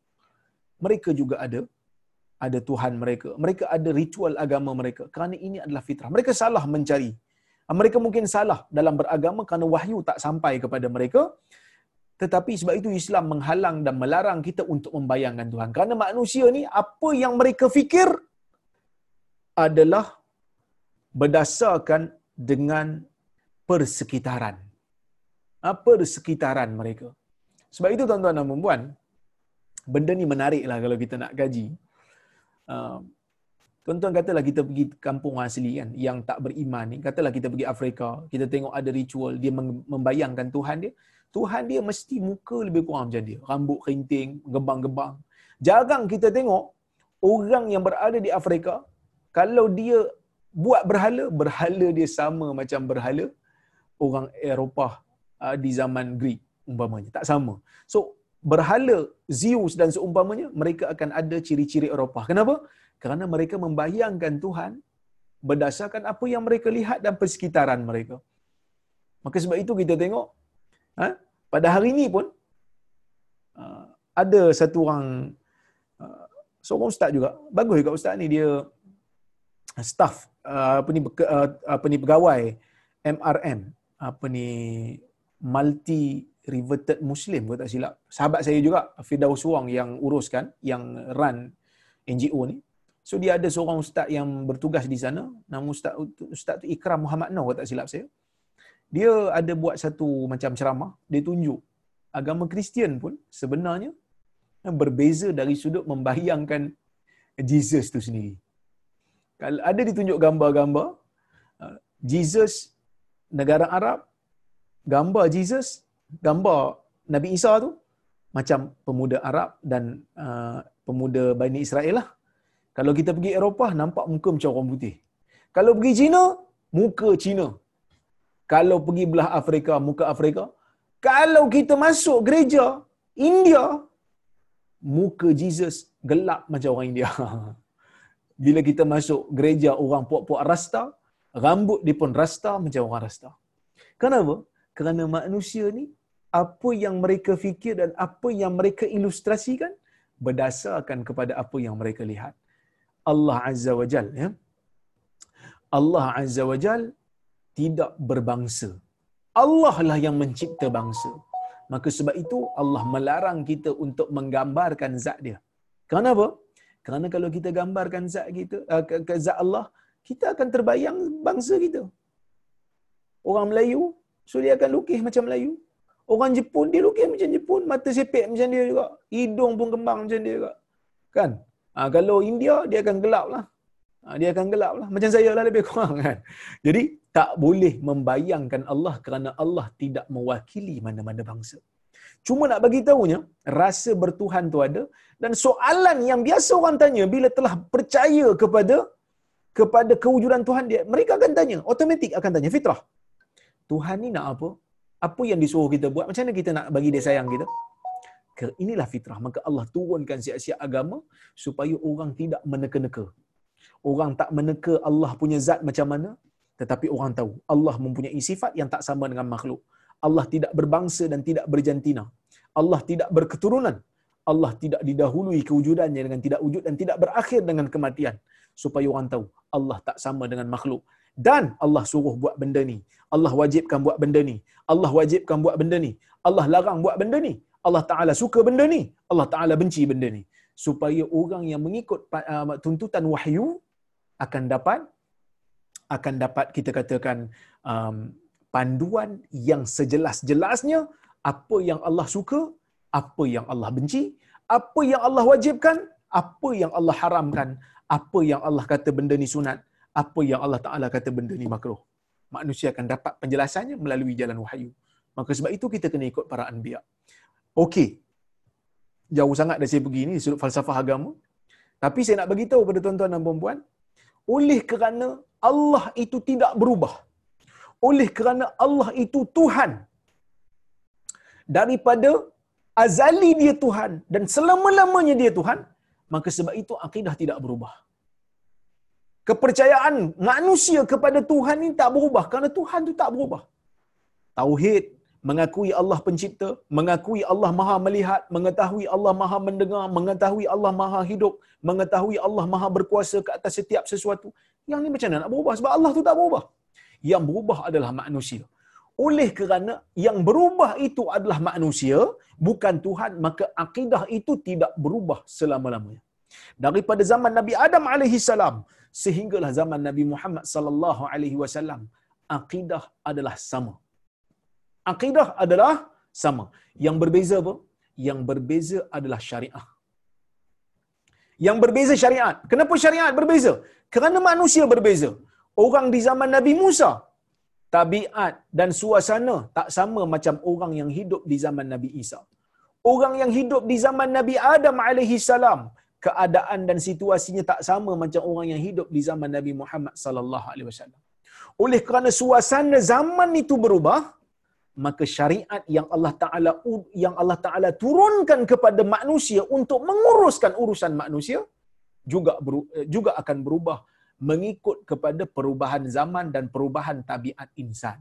Mereka juga ada ada Tuhan mereka. Mereka ada ritual agama mereka. Kerana ini adalah fitrah. Mereka salah mencari. Mereka mungkin salah dalam beragama kerana wahyu tak sampai kepada mereka. Tetapi sebab itu Islam menghalang dan melarang kita untuk membayangkan Tuhan. Kerana manusia ni apa yang mereka fikir adalah berdasarkan dengan persekitaran. Persekitaran mereka. Sebab itu tuan-tuan dan puan benda ni menariklah kalau kita nak gaji. Uh, tuan-tuan katalah kita pergi kampung asli kan yang tak beriman ni, katalah kita pergi Afrika, kita tengok ada ritual dia membayangkan Tuhan dia, Tuhan dia mesti muka lebih kurang macam dia, rambut kerinting, gebang-gebang. Jarang kita tengok orang yang berada di Afrika kalau dia buat berhala, berhala dia sama macam berhala orang Eropah uh, di zaman Greek umpamanya. Tak sama. So, berhala Zeus dan seumpamanya, mereka akan ada ciri-ciri Eropah. Kenapa? Kerana mereka membayangkan Tuhan berdasarkan apa yang mereka lihat dan persekitaran mereka. Maka sebab itu kita tengok, ha? pada hari ini pun, uh, ada satu orang, uh, seorang ustaz juga, bagus juga ustaz ni, dia staff, uh, apa ni, uh, apa ni pegawai MRM, apa ni, multi reverted Muslim kalau tak silap. Sahabat saya juga Firdaus Wong yang uruskan yang run NGO ni. So dia ada seorang ustaz yang bertugas di sana, nama ustaz ustaz tu Ikram Muhammad Noh kalau tak silap saya. Dia ada buat satu macam ceramah, dia tunjuk agama Kristian pun sebenarnya berbeza dari sudut membayangkan Jesus tu sendiri. Kalau ada ditunjuk gambar-gambar uh, Jesus negara Arab, gambar Jesus gambar Nabi Isa tu macam pemuda Arab dan uh, pemuda Bani Israel lah. Kalau kita pergi Eropah, nampak muka macam orang putih. Kalau pergi China, muka China. Kalau pergi belah Afrika, muka Afrika. Kalau kita masuk gereja India, muka Jesus gelap macam orang India. Bila kita masuk gereja orang puak-puak rasta, rambut dia pun rasta macam orang rasta. Kenapa? Kerana manusia ni apa yang mereka fikir dan apa yang mereka ilustrasikan berdasarkan kepada apa yang mereka lihat. Allah Azza wa Jal, ya. Allah Azza wa Jal tidak berbangsa. Allah lah yang mencipta bangsa. Maka sebab itu Allah melarang kita untuk menggambarkan zat dia. Kenapa? Kerana kalau kita gambarkan zat kita, uh, ke zat Allah, kita akan terbayang bangsa kita. Orang Melayu, so dia akan lukis macam Melayu. Orang Jepun dia lukis macam Jepun, mata sepek macam dia juga, hidung pun kembang macam dia juga. Kan? Ha, kalau India dia akan gelap lah. Ha, dia akan gelap lah. Macam saya lah lebih kurang kan. Jadi tak boleh membayangkan Allah kerana Allah tidak mewakili mana-mana bangsa. Cuma nak bagi tahunya, rasa bertuhan tu ada dan soalan yang biasa orang tanya bila telah percaya kepada kepada kewujudan Tuhan dia, mereka akan tanya, automatik akan tanya fitrah. Tuhan ni nak apa? apa yang disuruh kita buat, macam mana kita nak bagi dia sayang kita? Inilah fitrah. Maka Allah turunkan siap-siap agama supaya orang tidak meneka-neka. Orang tak meneka Allah punya zat macam mana, tetapi orang tahu Allah mempunyai sifat yang tak sama dengan makhluk. Allah tidak berbangsa dan tidak berjantina. Allah tidak berketurunan. Allah tidak didahului kewujudannya dengan tidak wujud dan tidak berakhir dengan kematian. Supaya orang tahu Allah tak sama dengan makhluk dan Allah suruh buat benda ni. Allah wajibkan buat benda ni. Allah wajibkan buat benda ni. Allah larang buat benda ni. Allah Taala suka benda ni. Allah Taala benci benda ni. Supaya orang yang mengikut uh, tuntutan wahyu akan dapat akan dapat kita katakan um, panduan yang sejelas-jelasnya apa yang Allah suka, apa yang Allah benci, apa yang Allah wajibkan, apa yang Allah haramkan, apa yang Allah kata benda ni sunat, apa yang Allah Ta'ala kata benda ni makruh. Manusia akan dapat penjelasannya melalui jalan wahyu. Maka sebab itu kita kena ikut para anbiya. Okey. Jauh sangat dah saya pergi ni sudut falsafah agama. Tapi saya nak bagi tahu pada tuan-tuan dan puan-puan, oleh kerana Allah itu tidak berubah. Oleh kerana Allah itu Tuhan. Daripada azali dia Tuhan dan selama-lamanya dia Tuhan, maka sebab itu akidah tidak berubah. Kepercayaan manusia kepada Tuhan ini tak berubah kerana Tuhan itu tak berubah. Tauhid mengakui Allah pencipta, mengakui Allah maha melihat, mengetahui Allah maha mendengar, mengetahui Allah maha hidup, mengetahui Allah maha berkuasa ke atas setiap sesuatu. Yang ni macam mana nak berubah? Sebab Allah tu tak berubah. Yang berubah adalah manusia. Oleh kerana yang berubah itu adalah manusia, bukan Tuhan, maka akidah itu tidak berubah selama-lamanya. Daripada zaman Nabi Adam alaihi salam sehinggalah zaman Nabi Muhammad sallallahu alaihi wasallam, akidah adalah sama akidah adalah sama. Yang berbeza apa? Yang berbeza adalah syariah. Yang berbeza syariat. Kenapa syariat berbeza? Kerana manusia berbeza. Orang di zaman Nabi Musa, tabiat dan suasana tak sama macam orang yang hidup di zaman Nabi Isa. Orang yang hidup di zaman Nabi Adam alaihi salam, keadaan dan situasinya tak sama macam orang yang hidup di zaman Nabi Muhammad sallallahu alaihi wasallam. Oleh kerana suasana zaman itu berubah, maka syariat yang Allah Taala yang Allah Taala turunkan kepada manusia untuk menguruskan urusan manusia juga juga akan berubah mengikut kepada perubahan zaman dan perubahan tabiat insan.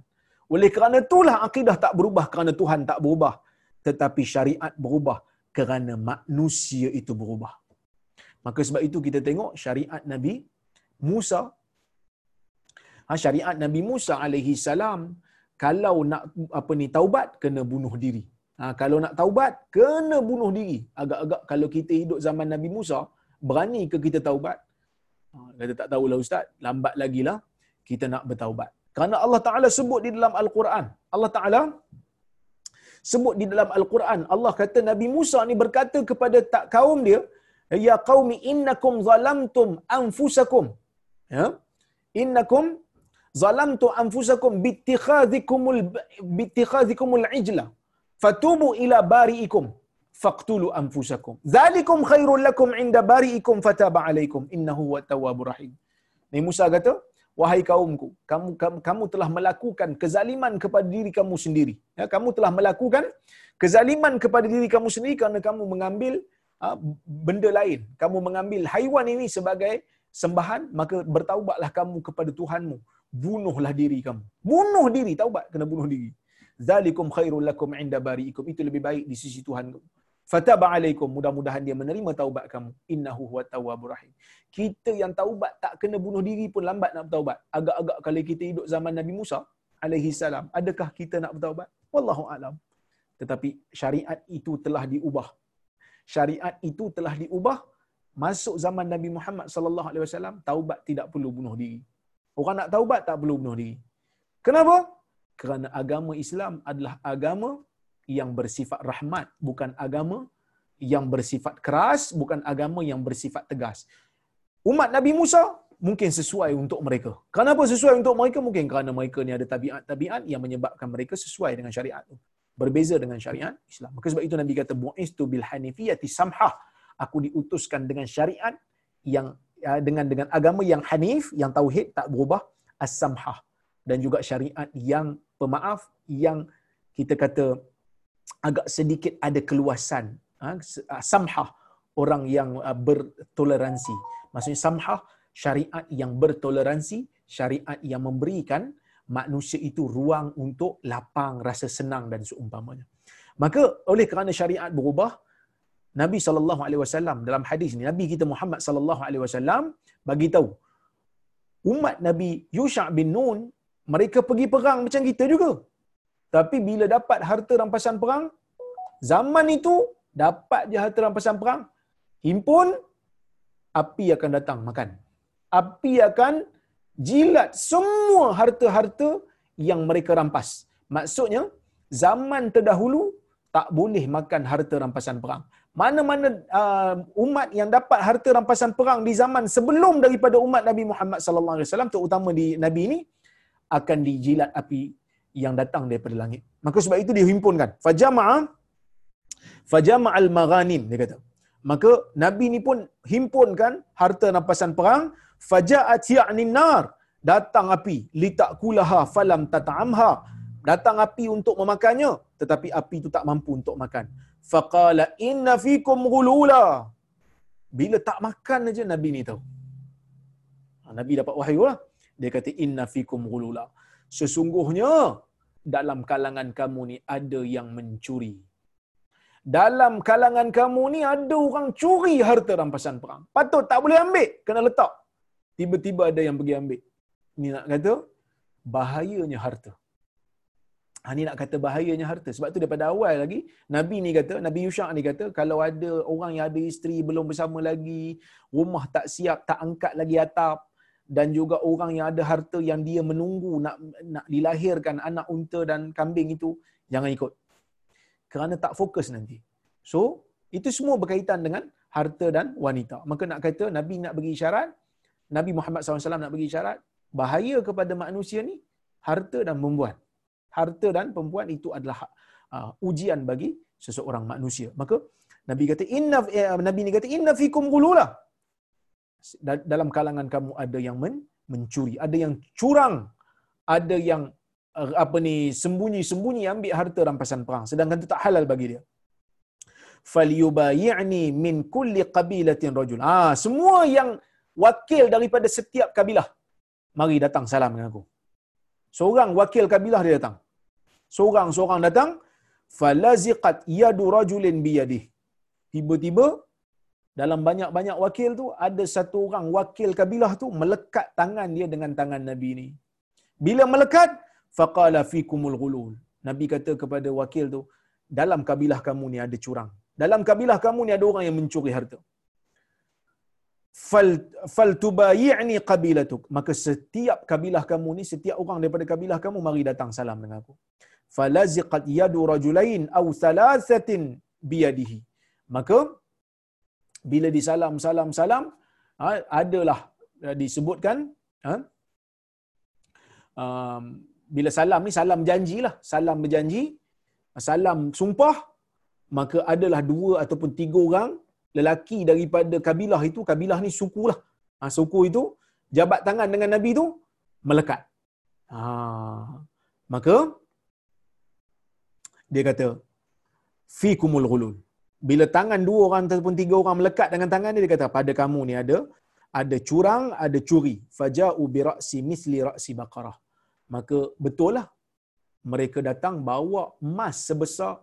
Oleh kerana itulah akidah tak berubah kerana Tuhan tak berubah, tetapi syariat berubah kerana manusia itu berubah. Maka sebab itu kita tengok syariat Nabi Musa ha, syariat Nabi Musa alaihi salam kalau nak apa ni taubat kena bunuh diri. Ha, kalau nak taubat kena bunuh diri. Agak-agak kalau kita hidup zaman Nabi Musa, berani ke kita taubat? Ha, kata tak tahulah ustaz, lambat lagi lah kita nak bertaubat. Kerana Allah Taala sebut di dalam Al-Quran. Allah Taala sebut di dalam Al-Quran. Allah kata Nabi Musa ni berkata kepada tak kaum dia, ya qaumi innakum zalamtum anfusakum. Ya? Innakum zalamtu anfusakum bittikhadhikumul bittikhadhikumul ijla fatubu ila bari'ikum faqtulu anfusakum zalikum khairul lakum inda bari'ikum fataba alaikum innahu huwa tawwabur rahim Nabi Musa kata wahai kaumku kamu, kamu kamu telah melakukan kezaliman kepada diri kamu sendiri ya kamu telah melakukan kezaliman kepada diri kamu sendiri kerana kamu mengambil uh, benda lain kamu mengambil haiwan ini sebagai sembahan maka bertaubatlah kamu kepada Tuhanmu bunuhlah diri kamu. Bunuh diri, taubat kena bunuh diri. Zalikum khairul lakum inda bari'ikum. Itu lebih baik di sisi Tuhan kamu. Fataba alaikum. Mudah-mudahan dia menerima taubat kamu. Innahu huwa tawwabur rahim. Kita yang taubat tak kena bunuh diri pun lambat nak bertaubat. Agak-agak kalau kita hidup zaman Nabi Musa alaihi salam, adakah kita nak bertaubat? Wallahu alam. Tetapi syariat itu telah diubah. Syariat itu telah diubah masuk zaman Nabi Muhammad sallallahu alaihi wasallam taubat tidak perlu bunuh diri. Orang nak taubat tak perlu bunuh diri. Kenapa? Kerana agama Islam adalah agama yang bersifat rahmat, bukan agama yang bersifat keras, bukan agama yang bersifat tegas. Umat Nabi Musa mungkin sesuai untuk mereka. Kenapa sesuai untuk mereka? Mungkin kerana mereka ni ada tabiat-tabiat yang menyebabkan mereka sesuai dengan syariat itu. Berbeza dengan syariat Islam. Maka sebab itu Nabi kata bu'istu bil hanifiyati samhah. Aku diutuskan dengan syariat yang Ya, dengan dengan agama yang hanif, yang tauhid tak berubah, as-samhah dan juga syariat yang pemaaf yang kita kata agak sedikit ada keluasan. Ha? Ah, samhah orang yang ah, bertoleransi. Maksudnya samhah syariat yang bertoleransi, syariat yang memberikan manusia itu ruang untuk lapang, rasa senang dan seumpamanya. Maka oleh kerana syariat berubah, Nabi sallallahu alaihi wasallam dalam hadis ni Nabi kita Muhammad sallallahu alaihi wasallam bagi tahu umat Nabi Yusha bin Nun mereka pergi perang macam kita juga. Tapi bila dapat harta rampasan perang zaman itu dapat je harta rampasan perang himpun api akan datang makan. Api akan jilat semua harta-harta yang mereka rampas. Maksudnya zaman terdahulu tak boleh makan harta rampasan perang mana-mana uh, umat yang dapat harta rampasan perang di zaman sebelum daripada umat Nabi Muhammad sallallahu alaihi wasallam terutama di nabi ini akan dijilat api yang datang daripada langit. Maka sebab itu dihimpunkan. Fajama'a fajama'al maghanim dia kata. Maka nabi ni pun himpunkan harta rampasan perang. Faja'at ya'ni nar. Datang api. Litakulaha falam tat'amha. Datang api untuk memakannya. Tetapi api itu tak mampu untuk makan. Faqala inna fikum ghulula. Bila tak makan aja nabi ni tahu. Ha, nabi dapat wahyu lah. Dia kata inna fikum ghulula. Sesungguhnya dalam kalangan kamu ni ada yang mencuri dalam kalangan kamu ni ada orang curi harta rampasan perang patut tak boleh ambil kena letak tiba-tiba ada yang pergi ambil ni nak kata bahayanya harta Ha, ni nak kata bahayanya harta. Sebab tu daripada awal lagi, Nabi ni kata, Nabi Yusha ni kata, kalau ada orang yang ada isteri belum bersama lagi, rumah tak siap, tak angkat lagi atap, dan juga orang yang ada harta yang dia menunggu nak nak dilahirkan anak unta dan kambing itu, jangan ikut. Kerana tak fokus nanti. So, itu semua berkaitan dengan harta dan wanita. Maka nak kata, Nabi nak bagi syarat, Nabi Muhammad SAW nak bagi syarat, bahaya kepada manusia ni, harta dan perempuan harta dan perempuan itu adalah uh, ujian bagi seseorang manusia. Maka Nabi kata inna eh, Nabi ni kata inna fikum ghulula. Dalam kalangan kamu ada yang men, mencuri, ada yang curang, ada yang apa ni sembunyi-sembunyi ambil harta rampasan perang sedangkan itu tak halal bagi dia. Falyubayi'ni min kulli qabilatin rajul. Ah, semua yang wakil daripada setiap kabilah mari datang salam dengan aku. Seorang wakil kabilah dia datang seorang-seorang datang falaziqat yadu rajulin biyadih tiba-tiba dalam banyak-banyak wakil tu ada satu orang wakil kabilah tu melekat tangan dia dengan tangan nabi ni bila melekat faqala fikumul ghulul. Nabi kata kepada wakil tu dalam kabilah kamu ni ada curang. Dalam kabilah kamu ni ada orang yang mencuri harta. Fal fal tubayi'ni qabilatuk. Maka setiap kabilah kamu ni setiap orang daripada kabilah kamu mari datang salam dengan aku. Falaziqat yadu rajulain aw thalathatin biyadihi. Maka bila disalam salam salam ha, adalah uh, disebutkan ha, um, bila salam ni salam janjilah salam berjanji salam sumpah maka adalah dua ataupun tiga orang lelaki daripada kabilah itu kabilah ni suku lah. Ha, suku itu jabat tangan dengan nabi tu melekat. Ha, maka dia kata fi kumul ghulul. Bila tangan dua orang ataupun tiga orang melekat dengan tangan dia dia kata pada kamu ni ada ada curang ada curi. Faja'u bi ra'si misli ra'si baqarah maka betul lah. Mereka datang bawa emas sebesar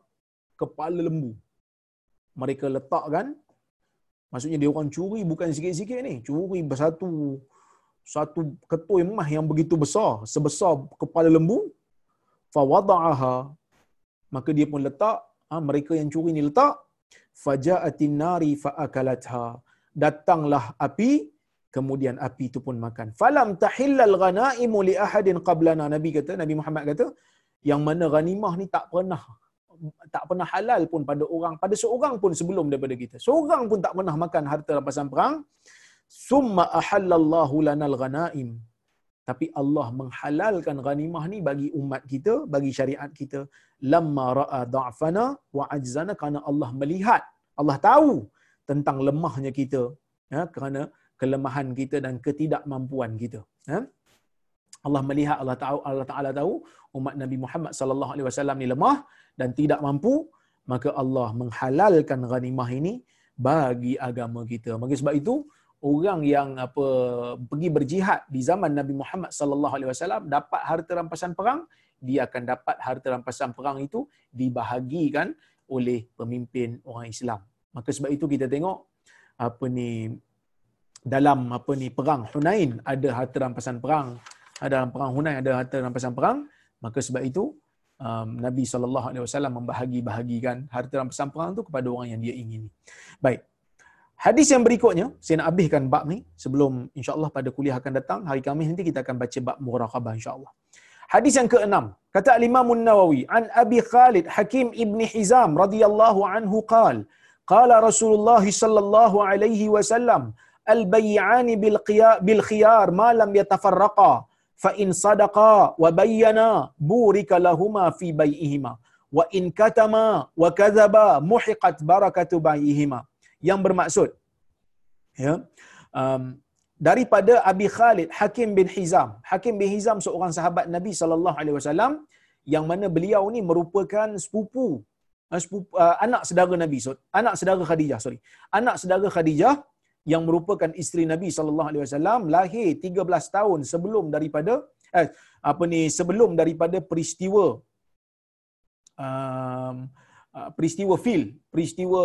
kepala lembu. Mereka letakkan. Maksudnya dia orang curi bukan sikit-sikit ni. Curi bersatu satu ketui emas yang begitu besar sebesar kepala lembu. Fa wada'aha maka dia pun letak. Ha, mereka yang curi ni letak. Faja'atin nari faakalatha. Datanglah api kemudian api itu pun makan. Falam tahillal ghanaimu li ahadin qablana. Nabi kata nabi Muhammad kata yang mana ghanimah ni tak pernah tak pernah halal pun pada orang pada seorang pun sebelum daripada kita. Seorang pun tak pernah makan harta rampasan perang. Summa ahallallahu lanal ghanaim. Tapi Allah menghalalkan ghanimah ni bagi umat kita, bagi syariat kita. Lamma ra'a da'fana wa ajzana. Kerana Allah melihat, Allah tahu tentang lemahnya kita. Ya, kerana kelemahan kita dan ketidakmampuan kita. Ya. Allah melihat, Allah tahu, Allah Taala tahu umat Nabi Muhammad sallallahu alaihi wasallam ni lemah dan tidak mampu, maka Allah menghalalkan ghanimah ini bagi agama kita. Maka sebab itu orang yang apa pergi berjihad di zaman Nabi Muhammad sallallahu alaihi wasallam dapat harta rampasan perang dia akan dapat harta rampasan perang itu dibahagikan oleh pemimpin orang Islam maka sebab itu kita tengok apa ni dalam apa ni perang Hunain. Ada harta rampasan perang dalam perang Hunain ada harta rampasan perang. Maka sebab itu um, Nabi sallallahu alaihi wasallam membahagi-bahagikan harta rampasan perang itu kepada orang yang dia ingini. Baik. Hadis yang berikutnya, saya nak habiskan bab ni sebelum insya-Allah pada kuliah akan datang, hari Khamis nanti kita akan baca bab muraqabah insya-Allah. Hadis yang keenam, kata Imam An-Nawawi, an Abi Khalid Hakim Ibn Hizam radhiyallahu anhu qala, qala Rasulullah sallallahu alaihi wasallam, al-bay'an bil bil khiyar ma lam yatafarraqa fa in sadaqa wa in katama wa kadzaba muhiqat barakatu bay'ihima yang bermaksud ya um, daripada Abi Khalid Hakim bin Hizam. Hakim bin Hizam seorang sahabat Nabi sallallahu alaihi wasallam yang mana beliau ni merupakan sepupu, uh, sepupu uh, anak saudara Nabi, so, anak saudara Khadijah, sorry. Anak saudara Khadijah yang merupakan isteri Nabi sallallahu alaihi wasallam lahir 13 tahun sebelum daripada eh, apa ni sebelum daripada peristiwa um, uh, peristiwa fil, peristiwa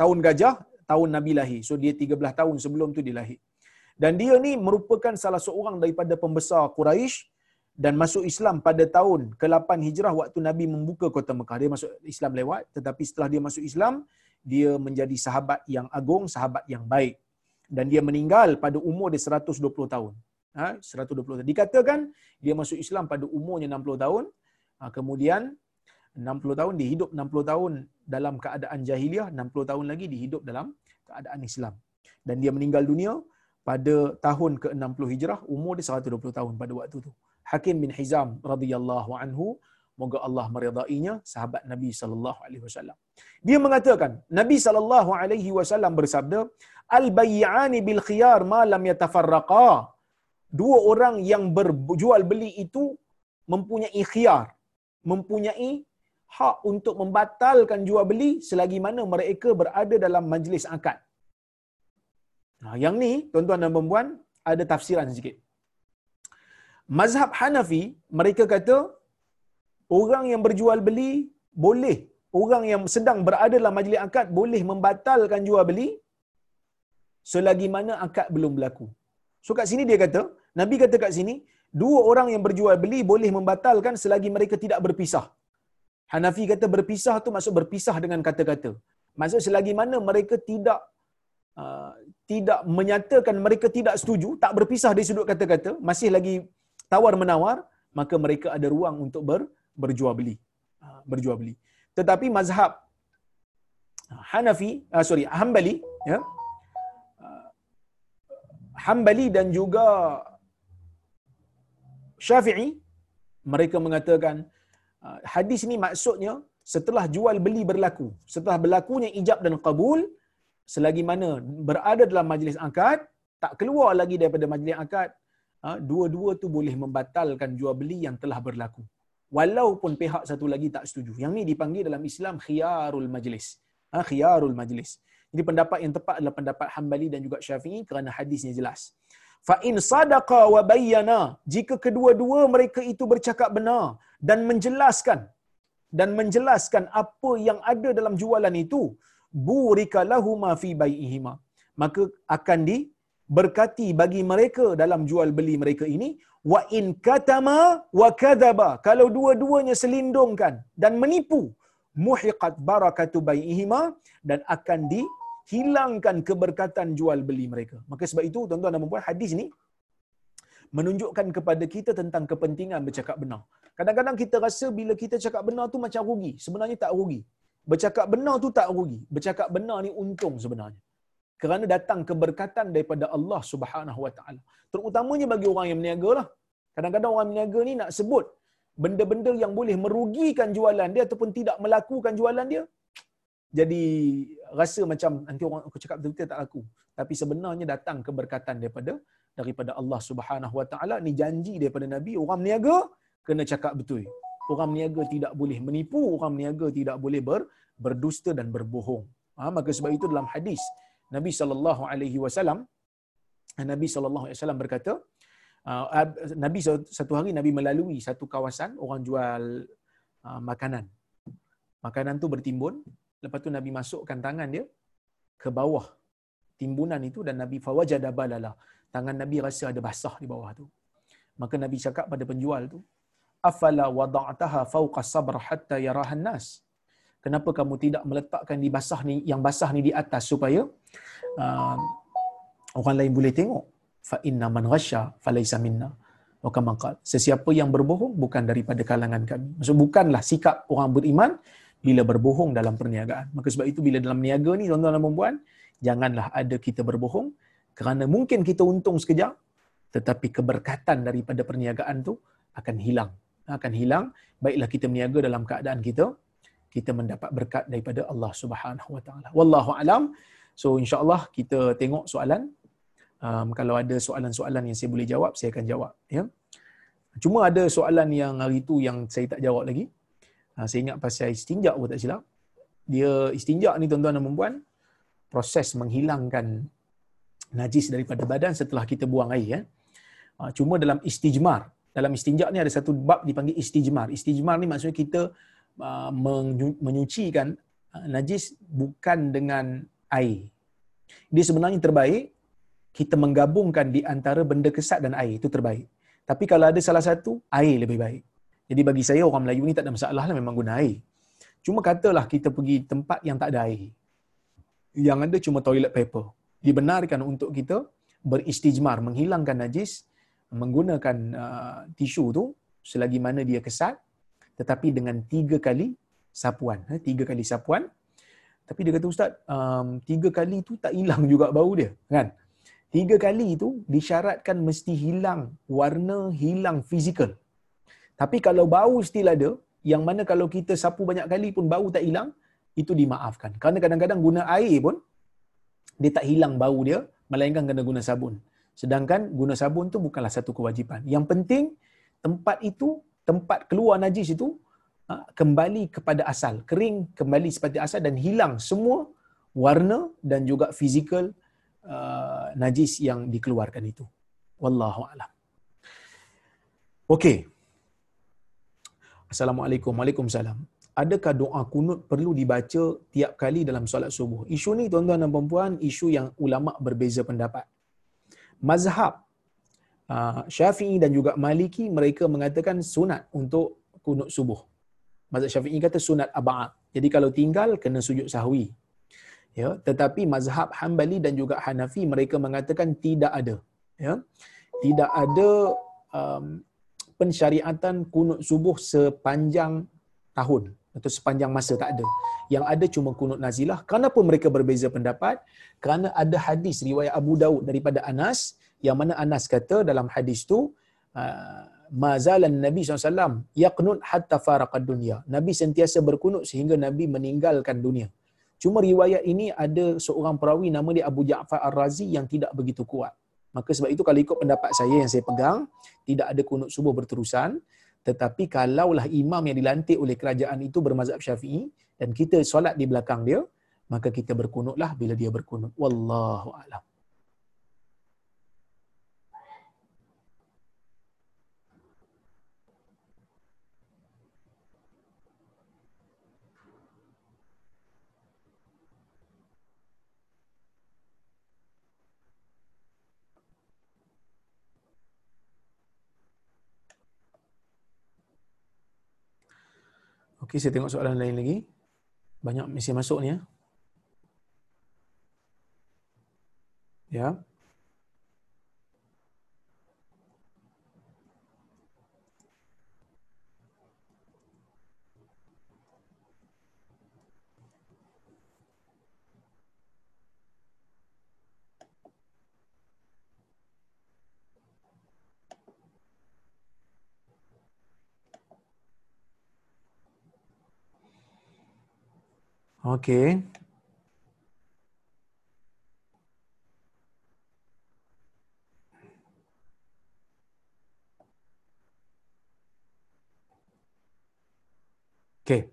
tahun gajah, tahun Nabi lahir. So dia 13 tahun sebelum tu dia lahir. Dan dia ni merupakan salah seorang daripada pembesar Quraisy dan masuk Islam pada tahun ke-8 Hijrah waktu Nabi membuka kota Mekah. Dia masuk Islam lewat tetapi setelah dia masuk Islam, dia menjadi sahabat yang agung, sahabat yang baik. Dan dia meninggal pada umur dia 120 tahun. Ha, 120 tahun. Dikatakan dia masuk Islam pada umurnya 60 tahun. Ha, kemudian 60 tahun dia hidup 60 tahun dalam keadaan jahiliah, 60 tahun lagi dia hidup dalam keadaan Islam. Dan dia meninggal dunia pada tahun ke-60 Hijrah, umur dia 120 tahun pada waktu itu. Hakim bin Hizam radhiyallahu anhu, moga Allah meridainya, sahabat Nabi sallallahu alaihi wasallam. Dia mengatakan, Nabi sallallahu alaihi wasallam bersabda, "Al-bay'ani bil khiyar ma lam yatafarraqa." Dua orang yang berjual beli itu mempunyai khiyar, mempunyai hak untuk membatalkan jual beli selagi mana mereka berada dalam majlis akad. Nah, yang ni, tuan-tuan dan puan ada tafsiran sikit. Mazhab Hanafi, mereka kata, orang yang berjual beli boleh, orang yang sedang berada dalam majlis akad boleh membatalkan jual beli selagi mana akad belum berlaku. So kat sini dia kata, Nabi kata kat sini, dua orang yang berjual beli boleh membatalkan selagi mereka tidak berpisah. Hanafi kata berpisah tu maksud berpisah dengan kata-kata. Maksud selagi mana mereka tidak uh, tidak menyatakan mereka tidak setuju, tak berpisah dari sudut kata-kata, masih lagi tawar menawar, maka mereka ada ruang untuk ber, berjual beli. Uh, berjual beli. Tetapi mazhab uh, Hanafi, uh, sorry, Hambali, ya. Uh, Hambali dan juga Syafi'i mereka mengatakan Ah, hadis ini maksudnya setelah jual beli berlaku, setelah berlakunya ijab dan kabul, selagi mana berada dalam majlis akad, tak keluar lagi daripada majlis akad, dua-dua tu boleh membatalkan jual beli yang telah berlaku. Walaupun pihak satu lagi tak setuju. Yang ni dipanggil dalam Islam khiyarul majlis. Ha, khiyarul majlis. Jadi pendapat yang tepat adalah pendapat Hambali dan juga Syafi'i kerana hadisnya jelas. Fa in sadaqa wa bayyana jika kedua-dua mereka itu bercakap benar dan menjelaskan dan menjelaskan apa yang ada dalam jualan itu burika lahuma fi bai'ihima maka akan di berkati bagi mereka dalam jual beli mereka ini wa in katama wa kadzaba kalau dua-duanya selindungkan dan menipu muhiqat barakatu bai'ihima dan akan dihilangkan keberkatan jual beli mereka maka sebab itu tuan-tuan dan puan hadis ni menunjukkan kepada kita tentang kepentingan bercakap benar. Kadang-kadang kita rasa bila kita cakap benar tu macam rugi. Sebenarnya tak rugi. Bercakap benar tu tak rugi. Bercakap benar ni untung sebenarnya. Kerana datang keberkatan daripada Allah Subhanahu Wa Taala. Terutamanya bagi orang yang berniaga lah. Kadang-kadang orang berniaga ni nak sebut benda-benda yang boleh merugikan jualan dia ataupun tidak melakukan jualan dia. Jadi rasa macam nanti orang aku cakap betul-betul tak laku. Tapi sebenarnya datang keberkatan daripada daripada Allah Subhanahu Wa Taala ni janji daripada Nabi orang berniaga kena cakap betul. Orang berniaga tidak boleh menipu, orang berniaga tidak boleh ber, berdusta dan berbohong. Ha, maka sebab itu dalam hadis Nabi sallallahu alaihi wasallam Nabi sallallahu alaihi wasallam berkata uh, Nabi satu hari Nabi melalui satu kawasan orang jual uh, makanan. Makanan tu bertimbun, lepas tu Nabi masukkan tangan dia ke bawah timbunan itu dan Nabi fawajada balala. Tangan Nabi rasa ada basah di bawah tu. Maka Nabi cakap pada penjual tu, afala wada'taha fawqa sabr hatta yarahan nas kenapa kamu tidak meletakkan di basah ni yang basah ni di atas supaya uh, orang lain boleh tengok? Fa inna man ghasya falaysa minna. Wa kama qala. Sesiapa yang berbohong bukan daripada kalangan kami. Maksud bukanlah sikap orang beriman bila berbohong dalam perniagaan. Maka sebab itu bila dalam niaga ni tuan-tuan dan puan janganlah ada kita berbohong kerana mungkin kita untung sekejap tetapi keberkatan daripada perniagaan tu akan hilang. Akan hilang baiklah kita meniaga dalam keadaan kita kita mendapat berkat daripada Allah Subhanahu wa taala wallahu alam so insyaallah kita tengok soalan Um, kalau ada soalan-soalan yang saya boleh jawab, saya akan jawab. Ya. Cuma ada soalan yang hari tu yang saya tak jawab lagi. Uh, saya ingat pasal istinjak pun tak silap. Dia istinjak ni tuan-tuan dan puan proses menghilangkan najis daripada badan setelah kita buang air. Ya. Uh, cuma dalam istijmar, dalam istinjak ni ada satu bab dipanggil istijmar. Istijmar ni maksudnya kita menyucikan uh, najis bukan dengan air. Dia sebenarnya terbaik kita menggabungkan di antara benda kesat dan air itu terbaik. Tapi kalau ada salah satu, air lebih baik. Jadi bagi saya orang Melayu ni tak ada masalah lah memang guna air. Cuma katalah kita pergi tempat yang tak ada air. Yang ada cuma toilet paper. Dibenarkan untuk kita beristijmar, menghilangkan najis, menggunakan uh, tisu tu selagi mana dia kesat tetapi dengan tiga kali sapuan. Eh, tiga kali sapuan. Tapi dia kata Ustaz, um, tiga kali tu tak hilang juga bau dia. Kan? Tiga kali itu disyaratkan mesti hilang warna, hilang fizikal. Tapi kalau bau still ada, yang mana kalau kita sapu banyak kali pun bau tak hilang, itu dimaafkan. Kerana kadang-kadang guna air pun, dia tak hilang bau dia, melainkan kena guna sabun. Sedangkan guna sabun tu bukanlah satu kewajipan. Yang penting, tempat itu, tempat keluar najis itu, ha, kembali kepada asal. Kering kembali seperti asal dan hilang semua warna dan juga fizikal uh, najis yang dikeluarkan itu. Wallahu a'lam. Okey. Assalamualaikum. Waalaikumsalam. Adakah doa kunut perlu dibaca tiap kali dalam solat subuh? Isu ni tuan-tuan dan puan isu yang ulama berbeza pendapat. Mazhab Syafi'i dan juga Maliki mereka mengatakan sunat untuk kunut subuh. Mazhab Syafi'i kata sunat aba'at. Jadi kalau tinggal kena sujud sahwi. Ya tetapi mazhab Hambali dan juga Hanafi mereka mengatakan tidak ada. Ya tidak ada um, pensyariatan kunut subuh sepanjang tahun atau sepanjang masa tak ada. Yang ada cuma kunut nazilah. Kenapa mereka berbeza pendapat? Kerana ada hadis riwayat Abu Daud daripada Anas yang mana Anas kata dalam hadis tu uh, mazalan Nabi SAW yaqnut hatta faraqad dunya Nabi sentiasa berkunut sehingga Nabi meninggalkan dunia Cuma riwayat ini ada seorang perawi nama dia Abu Ja'far Ar-Razi yang tidak begitu kuat. Maka sebab itu kalau ikut pendapat saya yang saya pegang, tidak ada kunut subuh berterusan. Tetapi kalaulah imam yang dilantik oleh kerajaan itu bermazhab syafi'i dan kita solat di belakang dia, maka kita berkunutlah bila dia berkunut. Wallahu a'lam. Okey, saya tengok soalan lain lagi. Banyak mesti masuk ni ya. Ya. Okey. Okey.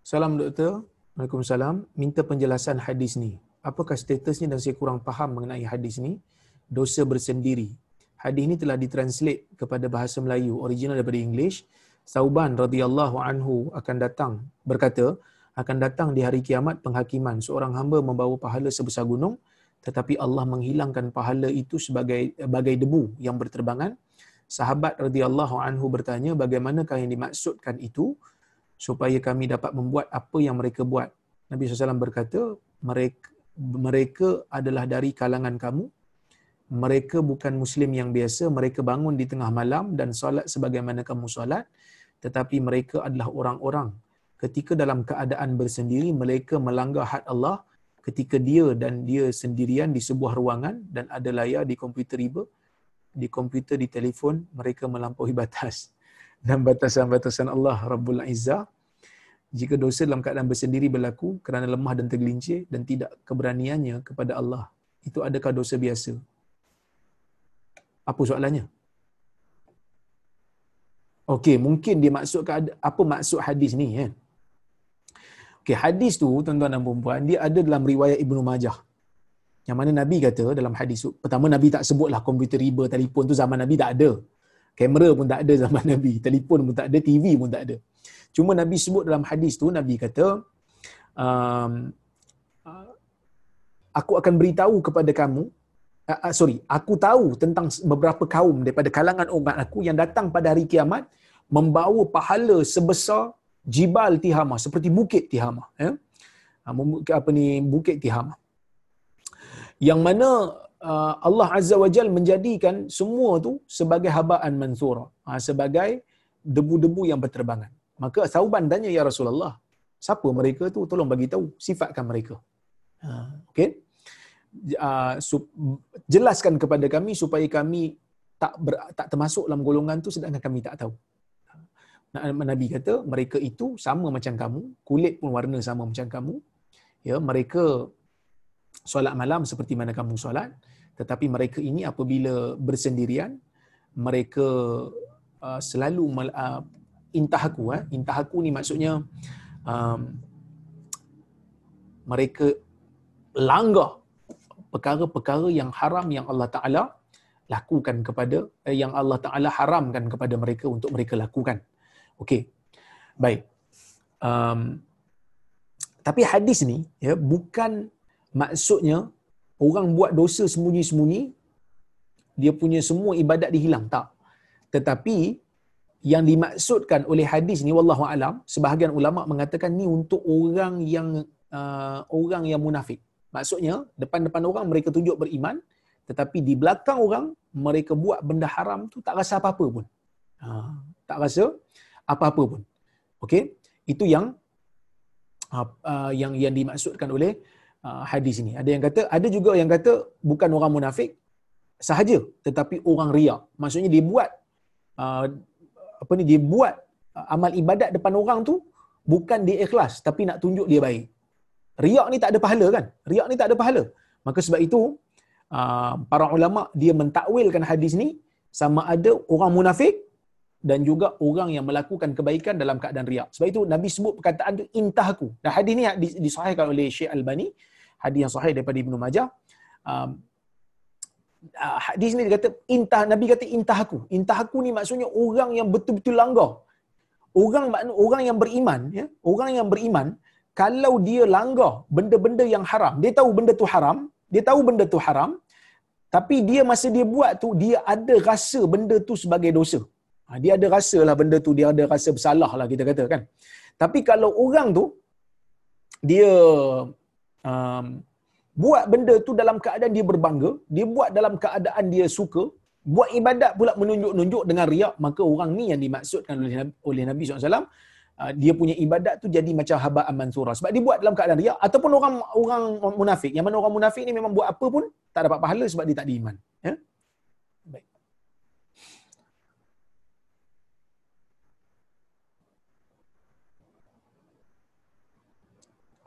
Salam doktor. Waalaikumsalam. Minta penjelasan hadis ni. Apakah statusnya dan saya kurang faham mengenai hadis ni? Dosa bersendiri. Hadis ni telah ditranslate kepada bahasa Melayu, original daripada English. Sauban radhiyallahu anhu akan datang berkata akan datang di hari kiamat penghakiman. Seorang hamba membawa pahala sebesar gunung tetapi Allah menghilangkan pahala itu sebagai bagai debu yang berterbangan. Sahabat radhiyallahu anhu bertanya bagaimanakah yang dimaksudkan itu supaya kami dapat membuat apa yang mereka buat? Nabi SAW berkata mereka mereka adalah dari kalangan kamu. Mereka bukan muslim yang biasa. Mereka bangun di tengah malam dan solat sebagaimana kamu solat tetapi mereka adalah orang-orang ketika dalam keadaan bersendiri mereka melanggar had Allah ketika dia dan dia sendirian di sebuah ruangan dan ada layar di komputer riba di komputer di telefon mereka melampaui batas dan batasan-batasan Allah Rabbul Izzah jika dosa dalam keadaan bersendiri berlaku kerana lemah dan tergelincir dan tidak keberaniannya kepada Allah itu adakah dosa biasa? Apa soalannya? Okey, mungkin dia maksudkan apa maksud hadis ni kan? Okey, hadis tu tuan-tuan dan puan dia ada dalam riwayat Ibnu Majah. Yang mana Nabi kata dalam hadis tu, pertama Nabi tak sebutlah komputer riba, telefon tu zaman Nabi tak ada. Kamera pun tak ada zaman Nabi, telefon pun tak ada, TV pun tak ada. Cuma Nabi sebut dalam hadis tu, Nabi kata, um, aku akan beritahu kepada kamu, uh, uh, sorry, aku tahu tentang beberapa kaum daripada kalangan umat aku yang datang pada hari kiamat, membawa pahala sebesar jibal Tihama, seperti bukit Tihama. Ya? Uh, apa ni, bukit Tihama. Yang mana uh, Allah Azza wa Jal menjadikan semua tu sebagai habaan mansura, sebagai debu-debu yang berterbangan. Maka Sauban tanya ya Rasulullah, siapa mereka tu? Tolong bagi tahu sifatkan mereka. Okay? Uh, jelaskan kepada kami supaya kami tak ber, tak termasuk dalam golongan tu sedangkan kami tak tahu. Nabi kata mereka itu sama macam kamu, kulit pun warna sama macam kamu. Ya, mereka solat malam seperti mana kamu solat, tetapi mereka ini apabila bersendirian, mereka uh, selalu uh, intahaku eh intahaku ni maksudnya um, mereka langgar perkara-perkara yang haram yang Allah Taala lakukan kepada eh, yang Allah Taala haramkan kepada mereka untuk mereka lakukan. Okey. Baik. Um, tapi hadis ni ya bukan maksudnya orang buat dosa sembunyi-sembunyi dia punya semua ibadat dihilang tak. Tetapi yang dimaksudkan oleh hadis ni wallahu alam sebahagian ulama mengatakan ni untuk orang yang uh, orang yang munafik maksudnya depan-depan orang mereka tunjuk beriman tetapi di belakang orang mereka buat benda haram tu tak rasa apa-apa pun. Uh, tak rasa apa-apa pun. Okey? Itu yang uh, uh, yang yang dimaksudkan oleh uh, hadis ini. Ada yang kata ada juga yang kata bukan orang munafik sahaja tetapi orang riak maksudnya dia buat uh, apa ni dia buat uh, amal ibadat depan orang tu bukan dia ikhlas tapi nak tunjuk dia baik. Riak ni tak ada pahala kan? Riak ni tak ada pahala. Maka sebab itu uh, para ulama dia mentakwilkan hadis ni sama ada orang munafik dan juga orang yang melakukan kebaikan dalam keadaan riak. Sebab itu Nabi sebut perkataan tu intahku. Dan hadis ni disahihkan oleh Syekh Al-Bani, hadis yang sahih daripada Ibnu Majah. Um, hadis ni dia kata intah Nabi kata intah aku. Intah aku ni maksudnya orang yang betul-betul langgar. Orang orang yang beriman ya, orang yang beriman kalau dia langgar benda-benda yang haram, dia tahu benda tu haram, dia tahu benda tu haram, tapi dia masa dia buat tu dia ada rasa benda tu sebagai dosa. Ha, dia ada rasa lah benda tu dia ada rasa bersalah lah kita kata kan. Tapi kalau orang tu dia um, buat benda tu dalam keadaan dia berbangga, dia buat dalam keadaan dia suka, buat ibadat pula menunjuk-nunjuk dengan riak, maka orang ni yang dimaksudkan oleh Nabi, oleh Nabi SAW, dia punya ibadat tu jadi macam haba aman surah. Sebab dia buat dalam keadaan riak, ataupun orang orang munafik. Yang mana orang munafik ni memang buat apa pun, tak dapat pahala sebab dia tak diiman. Ya? Baik.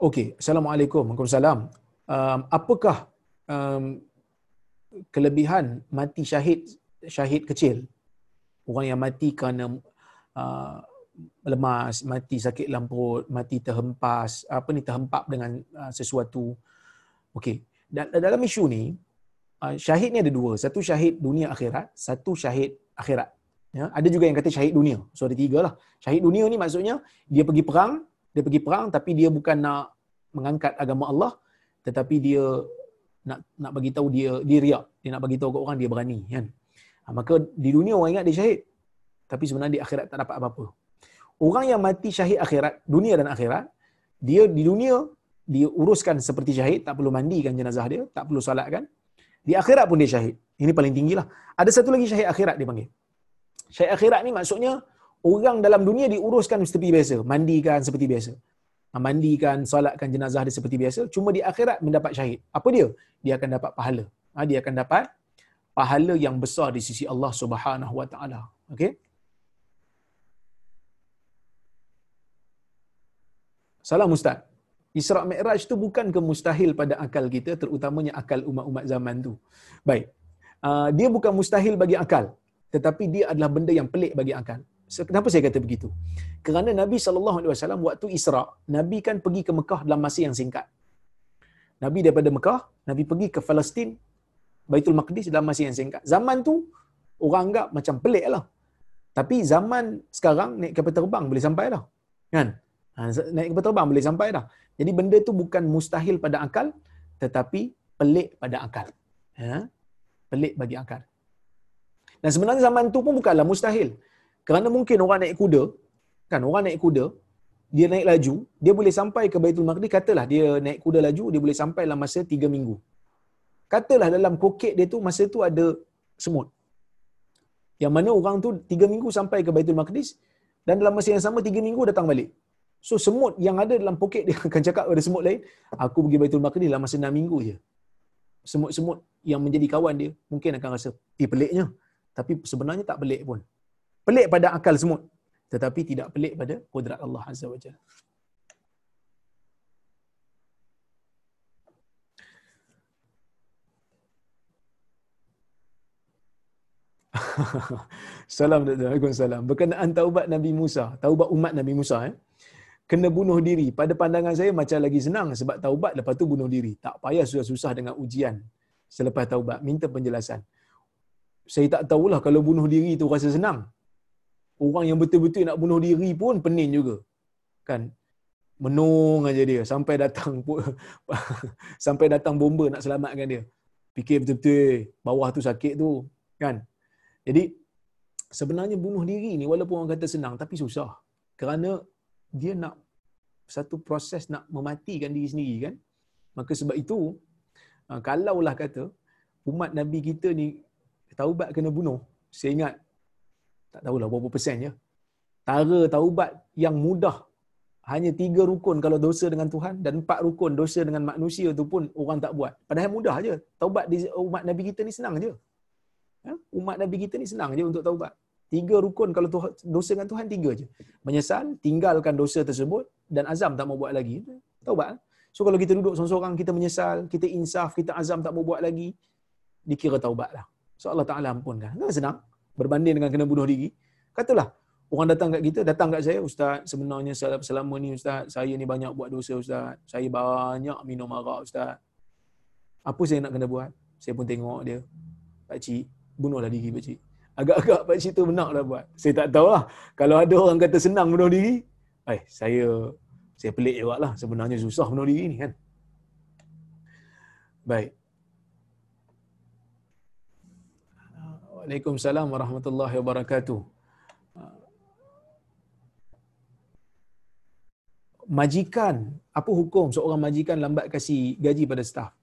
Okey, Assalamualaikum. Waalaikumsalam um, apakah um, kelebihan mati syahid syahid kecil orang yang mati kerana uh, lemas mati sakit lamput mati terhempas apa ni terhempap dengan uh, sesuatu. Okey. Dalam isu ni uh, syahid ni ada dua. Satu syahid dunia akhirat satu syahid akhirat. Ya ada juga yang kata syahid dunia. So ada tiga lah. Syahid dunia ni maksudnya dia pergi perang dia pergi perang tapi dia bukan nak mengangkat agama Allah tetapi dia nak nak bagi tahu dia dia riak. Dia nak bagi tahu kat orang dia berani kan? Ha, maka di dunia orang ingat dia syahid tapi sebenarnya di akhirat tak dapat apa-apa orang yang mati syahid akhirat dunia dan akhirat dia di dunia dia uruskan seperti syahid tak perlu mandikan jenazah dia tak perlu solatkan di akhirat pun dia syahid ini paling tinggilah ada satu lagi syahid akhirat dia panggil syahid akhirat ni maksudnya orang dalam dunia diuruskan seperti biasa mandikan seperti biasa mandikan, solatkan jenazah dia seperti biasa, cuma di akhirat mendapat syahid. Apa dia? Dia akan dapat pahala. Ha, dia akan dapat pahala yang besar di sisi Allah Subhanahu Wa Taala. Okey? Salam Ustaz. Isra Mi'raj tu bukan ke mustahil pada akal kita terutamanya akal umat-umat zaman tu. Baik. Uh, dia bukan mustahil bagi akal tetapi dia adalah benda yang pelik bagi akal. Kenapa saya kata begitu? Kerana Nabi wasallam waktu Isra, Nabi kan pergi ke Mekah dalam masa yang singkat. Nabi daripada Mekah, Nabi pergi ke Palestin, Baitul Maqdis dalam masa yang singkat. Zaman tu orang anggap macam pelik lah. Tapi zaman sekarang naik kapal terbang boleh sampai dah. Kan? Ha, naik kapal terbang boleh sampai dah. Jadi benda tu bukan mustahil pada akal tetapi pelik pada akal. Ya? Pelik bagi akal. Dan sebenarnya zaman tu pun bukanlah mustahil. Kerana mungkin orang naik kuda, kan orang naik kuda, dia naik laju, dia boleh sampai ke Baitul Maqdis, katalah dia naik kuda laju, dia boleh sampai dalam masa 3 minggu. Katalah dalam koket dia tu, masa tu ada semut. Yang mana orang tu 3 minggu sampai ke Baitul Maqdis, dan dalam masa yang sama 3 minggu datang balik. So semut yang ada dalam poket dia akan cakap pada semut lain, aku pergi Baitul Maqdis dalam masa 6 minggu je. Semut-semut yang menjadi kawan dia mungkin akan rasa, eh peliknya. Tapi sebenarnya tak pelik pun. Pelik pada akal semut. Tetapi tidak pelik pada kudrat Allah Azza wa Jalla. Salam Waalaikumsalam. Berkenaan taubat Nabi Musa, taubat umat Nabi Musa eh. Kena bunuh diri. Pada pandangan saya macam lagi senang sebab taubat lepas tu bunuh diri. Tak payah susah-susah dengan ujian selepas taubat. Minta penjelasan. Saya tak tahulah kalau bunuh diri tu rasa senang. Orang yang betul-betul nak bunuh diri pun pening juga. Kan? Menung aja dia sampai datang sampai datang bomba nak selamatkan dia. Fikir betul-betul bawah tu sakit tu, kan? Jadi sebenarnya bunuh diri ni walaupun orang kata senang tapi susah. Kerana dia nak satu proses nak mematikan diri sendiri kan. Maka sebab itu ah, kalaulah kata umat Nabi kita ni taubat kena bunuh. Saya ingat tak tahulah berapa persen ya. Tara taubat yang mudah hanya tiga rukun kalau dosa dengan Tuhan dan empat rukun dosa dengan manusia tu pun orang tak buat. Padahal mudah aja. Taubat di umat Nabi kita ni senang aja. Ya? Umat Nabi kita ni senang aja untuk taubat. Tiga rukun kalau Tuhan, dosa dengan Tuhan tiga aja. Menyesal, tinggalkan dosa tersebut dan azam tak mau buat lagi. Taubat. So kalau kita duduk seorang-seorang kita menyesal, kita insaf, kita azam tak mau buat lagi, dikira taubat lah. So Allah Ta'ala ampunkan. Kan senang berbanding dengan kena bunuh diri. Katalah, orang datang kat kita, datang kat saya, Ustaz, sebenarnya selama ni Ustaz, saya ni banyak buat dosa Ustaz. Saya banyak minum arak Ustaz. Apa saya nak kena buat? Saya pun tengok dia. Pak Cik, bunuhlah diri Pak Cik. Agak-agak Pak Cik tu benar dah buat. Saya tak tahu lah. Kalau ada orang kata senang bunuh diri, eh, saya saya pelik juga lah. Sebenarnya susah bunuh diri ni kan. Baik. Waalaikumsalam warahmatullahi wabarakatuh. Majikan, apa hukum seorang majikan lambat kasih gaji pada staf?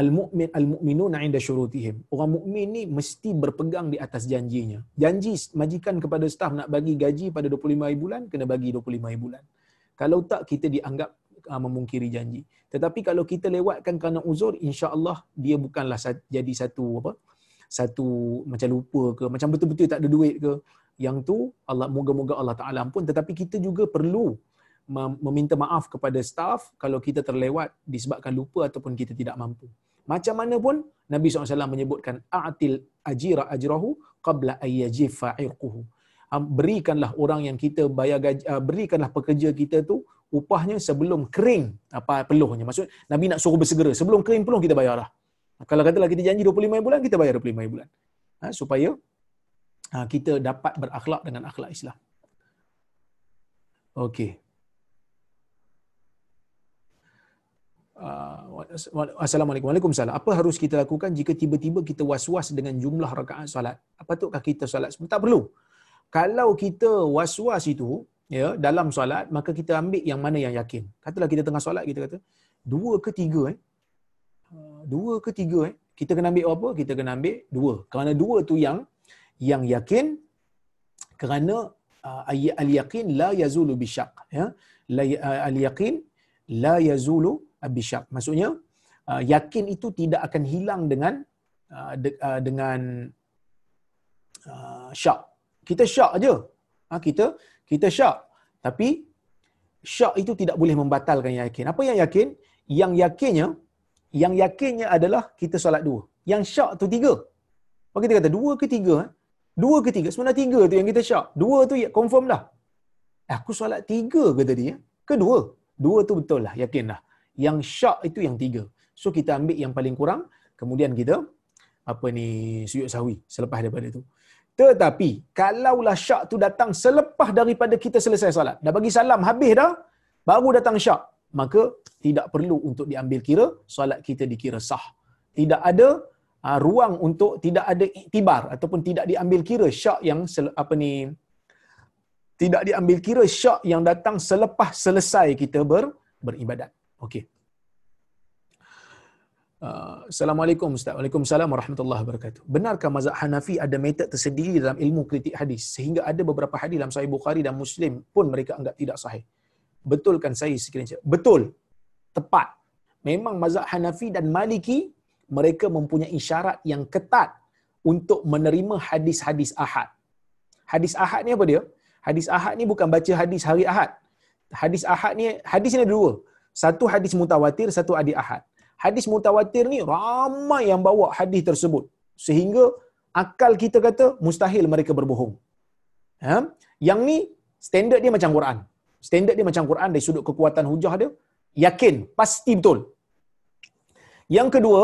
Al-mu'min al-mu'minuna 'inda syurutihim. Orang mukmin ni mesti berpegang di atas janjinya. Janji majikan kepada staf nak bagi gaji pada 25 hari bulan, kena bagi 25 hari bulan. Kalau tak kita dianggap uh, memungkiri janji. Tetapi kalau kita lewatkan kerana uzur, insya-Allah dia bukanlah jadi satu apa? satu macam lupa ke macam betul-betul tak ada duit ke yang tu Allah moga-moga Allah Taala pun tetapi kita juga perlu meminta maaf kepada staff kalau kita terlewat disebabkan lupa ataupun kita tidak mampu. Macam mana pun Nabi SAW menyebutkan a'til ajira ajrahu qabla ayyajifa irquhu. Berikanlah orang yang kita bayar gaji, ah, berikanlah pekerja kita tu upahnya sebelum kering apa peluhnya. Maksud Nabi nak suruh bersegera. Sebelum kering peluh kita bayarlah. Kalau katalah kita janji 25 bulan, kita bayar 25 bulan. Ha, supaya kita dapat berakhlak dengan akhlak Islam. Okey. Uh, Assalamualaikum. Waalaikumsalam. Apa harus kita lakukan jika tiba-tiba kita was-was dengan jumlah rakaat solat? Apa tu kita solat? Tak perlu. Kalau kita was-was itu ya dalam solat, maka kita ambil yang mana yang yakin. Katalah kita tengah solat kita kata dua ke tiga eh dua ke tiga eh kita kena ambil apa kita kena ambil dua kerana dua tu yang yang yakin kerana uh, al yaqin la yazulu bisyak ya la uh, al yaqin la yazulu bisyak maksudnya uh, yakin itu tidak akan hilang dengan uh, de, uh, dengan uh, syak kita syak aja ha, kita kita syak tapi syak itu tidak boleh membatalkan yakin. Apa yang yakin? Yang yakinnya, yang yakinnya adalah kita solat dua. Yang syak tu tiga. Maka kita kata dua ke tiga? Eh? Dua ke tiga? Sebenarnya tiga tu yang kita syak. Dua tu ya confirm dah. Aku solat tiga ke tadi? Ya? Kedua. Dua tu betul lah, yakin lah. Yang syak itu yang tiga. So kita ambil yang paling kurang, kemudian kita apa ni sujud sahwi selepas daripada itu. Tetapi kalaulah syak tu datang selepas daripada kita selesai solat, dah bagi salam habis dah, baru datang syak, maka tidak perlu untuk diambil kira solat kita dikira sah. Tidak ada uh, ruang untuk tidak ada iktibar ataupun tidak diambil kira syak yang apa ni tidak diambil kira syak yang datang selepas selesai kita ber, beribadat. Okey. Uh, Assalamualaikum Ustaz. Waalaikumsalam warahmatullahi wabarakatuh. Benarkah mazhab Hanafi ada metod tersendiri dalam ilmu kritik hadis sehingga ada beberapa hadis dalam Sahih Bukhari dan Muslim pun mereka anggap tidak sahih? Betulkan saya sekiranya? Betul. Tepat. Memang mazhab Hanafi dan Maliki mereka mempunyai syarat yang ketat untuk menerima hadis-hadis ahad. Hadis ahad ni apa dia? Hadis ahad ni bukan baca hadis hari ahad. Hadis ahad ni, hadis ni ada dua. Satu hadis mutawatir, satu hadis ahad hadis mutawatir ni ramai yang bawa hadis tersebut sehingga akal kita kata mustahil mereka berbohong. Ha? Yang ni standard dia macam Quran. Standard dia macam Quran dari sudut kekuatan hujah dia yakin pasti betul. Yang kedua,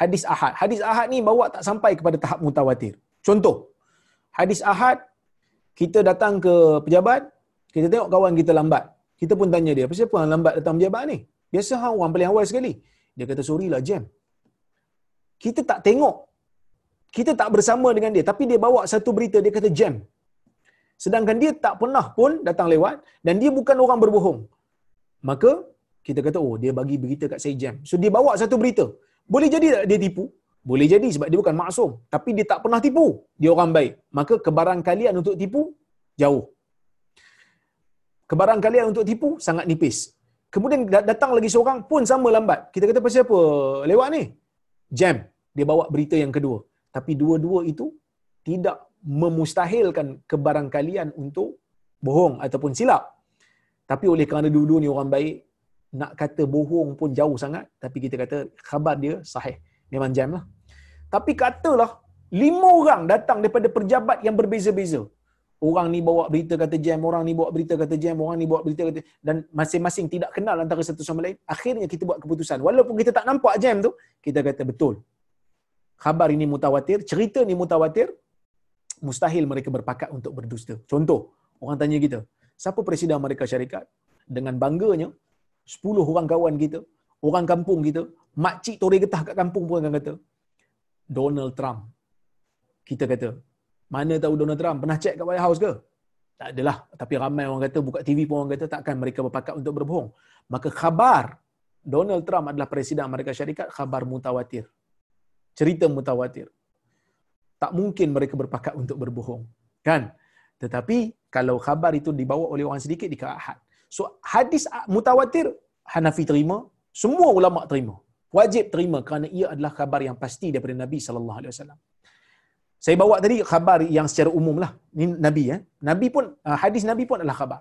hadis ahad. Hadis ahad ni bawa tak sampai kepada tahap mutawatir. Contoh, hadis ahad kita datang ke pejabat, kita tengok kawan kita lambat. Kita pun tanya dia, apa siapa yang lambat datang pejabat ni? Biasa orang paling awal sekali. Dia kata sorry lah jam. Kita tak tengok. Kita tak bersama dengan dia. Tapi dia bawa satu berita, dia kata jam. Sedangkan dia tak pernah pun datang lewat dan dia bukan orang berbohong. Maka kita kata oh dia bagi berita kat saya jam. So dia bawa satu berita. Boleh jadi tak dia tipu? Boleh jadi sebab dia bukan maksum. Tapi dia tak pernah tipu. Dia orang baik. Maka kebaran kalian untuk tipu jauh. Kebaran kalian untuk tipu sangat nipis. Kemudian datang lagi seorang pun sama lambat. Kita kata pasal apa lewat ni? Jam. Dia bawa berita yang kedua. Tapi dua-dua itu tidak memustahilkan kebarang kalian untuk bohong ataupun silap. Tapi oleh kerana dua-dua ni orang baik, nak kata bohong pun jauh sangat. Tapi kita kata khabar dia sahih. Memang jam lah. Tapi katalah lima orang datang daripada perjabat yang berbeza-beza orang ni bawa berita kata jam, orang ni bawa berita kata jam, orang ni bawa berita kata dan masing-masing tidak kenal antara satu sama lain. Akhirnya kita buat keputusan. Walaupun kita tak nampak jam tu, kita kata betul. Khabar ini mutawatir, cerita ni mutawatir, mustahil mereka berpakat untuk berdusta. Contoh, orang tanya kita, siapa presiden Amerika Syarikat? Dengan bangganya, 10 orang kawan kita, orang kampung kita, makcik tori getah kat kampung pun akan kata, Donald Trump. Kita kata, mana tahu Donald Trump pernah cek kat White House ke? Tak adalah. Tapi ramai orang kata, buka TV pun orang kata, takkan mereka berpakat untuk berbohong. Maka khabar Donald Trump adalah Presiden Amerika Syarikat, khabar mutawatir. Cerita mutawatir. Tak mungkin mereka berpakat untuk berbohong. Kan? Tetapi, kalau khabar itu dibawa oleh orang sedikit, dikira ahad. So, hadis mutawatir, Hanafi terima, semua ulama terima. Wajib terima kerana ia adalah khabar yang pasti daripada Nabi sallallahu alaihi wasallam. Saya bawa tadi khabar yang secara umum lah. Ini Nabi ya. Nabi pun, ah, hadis Nabi pun adalah khabar.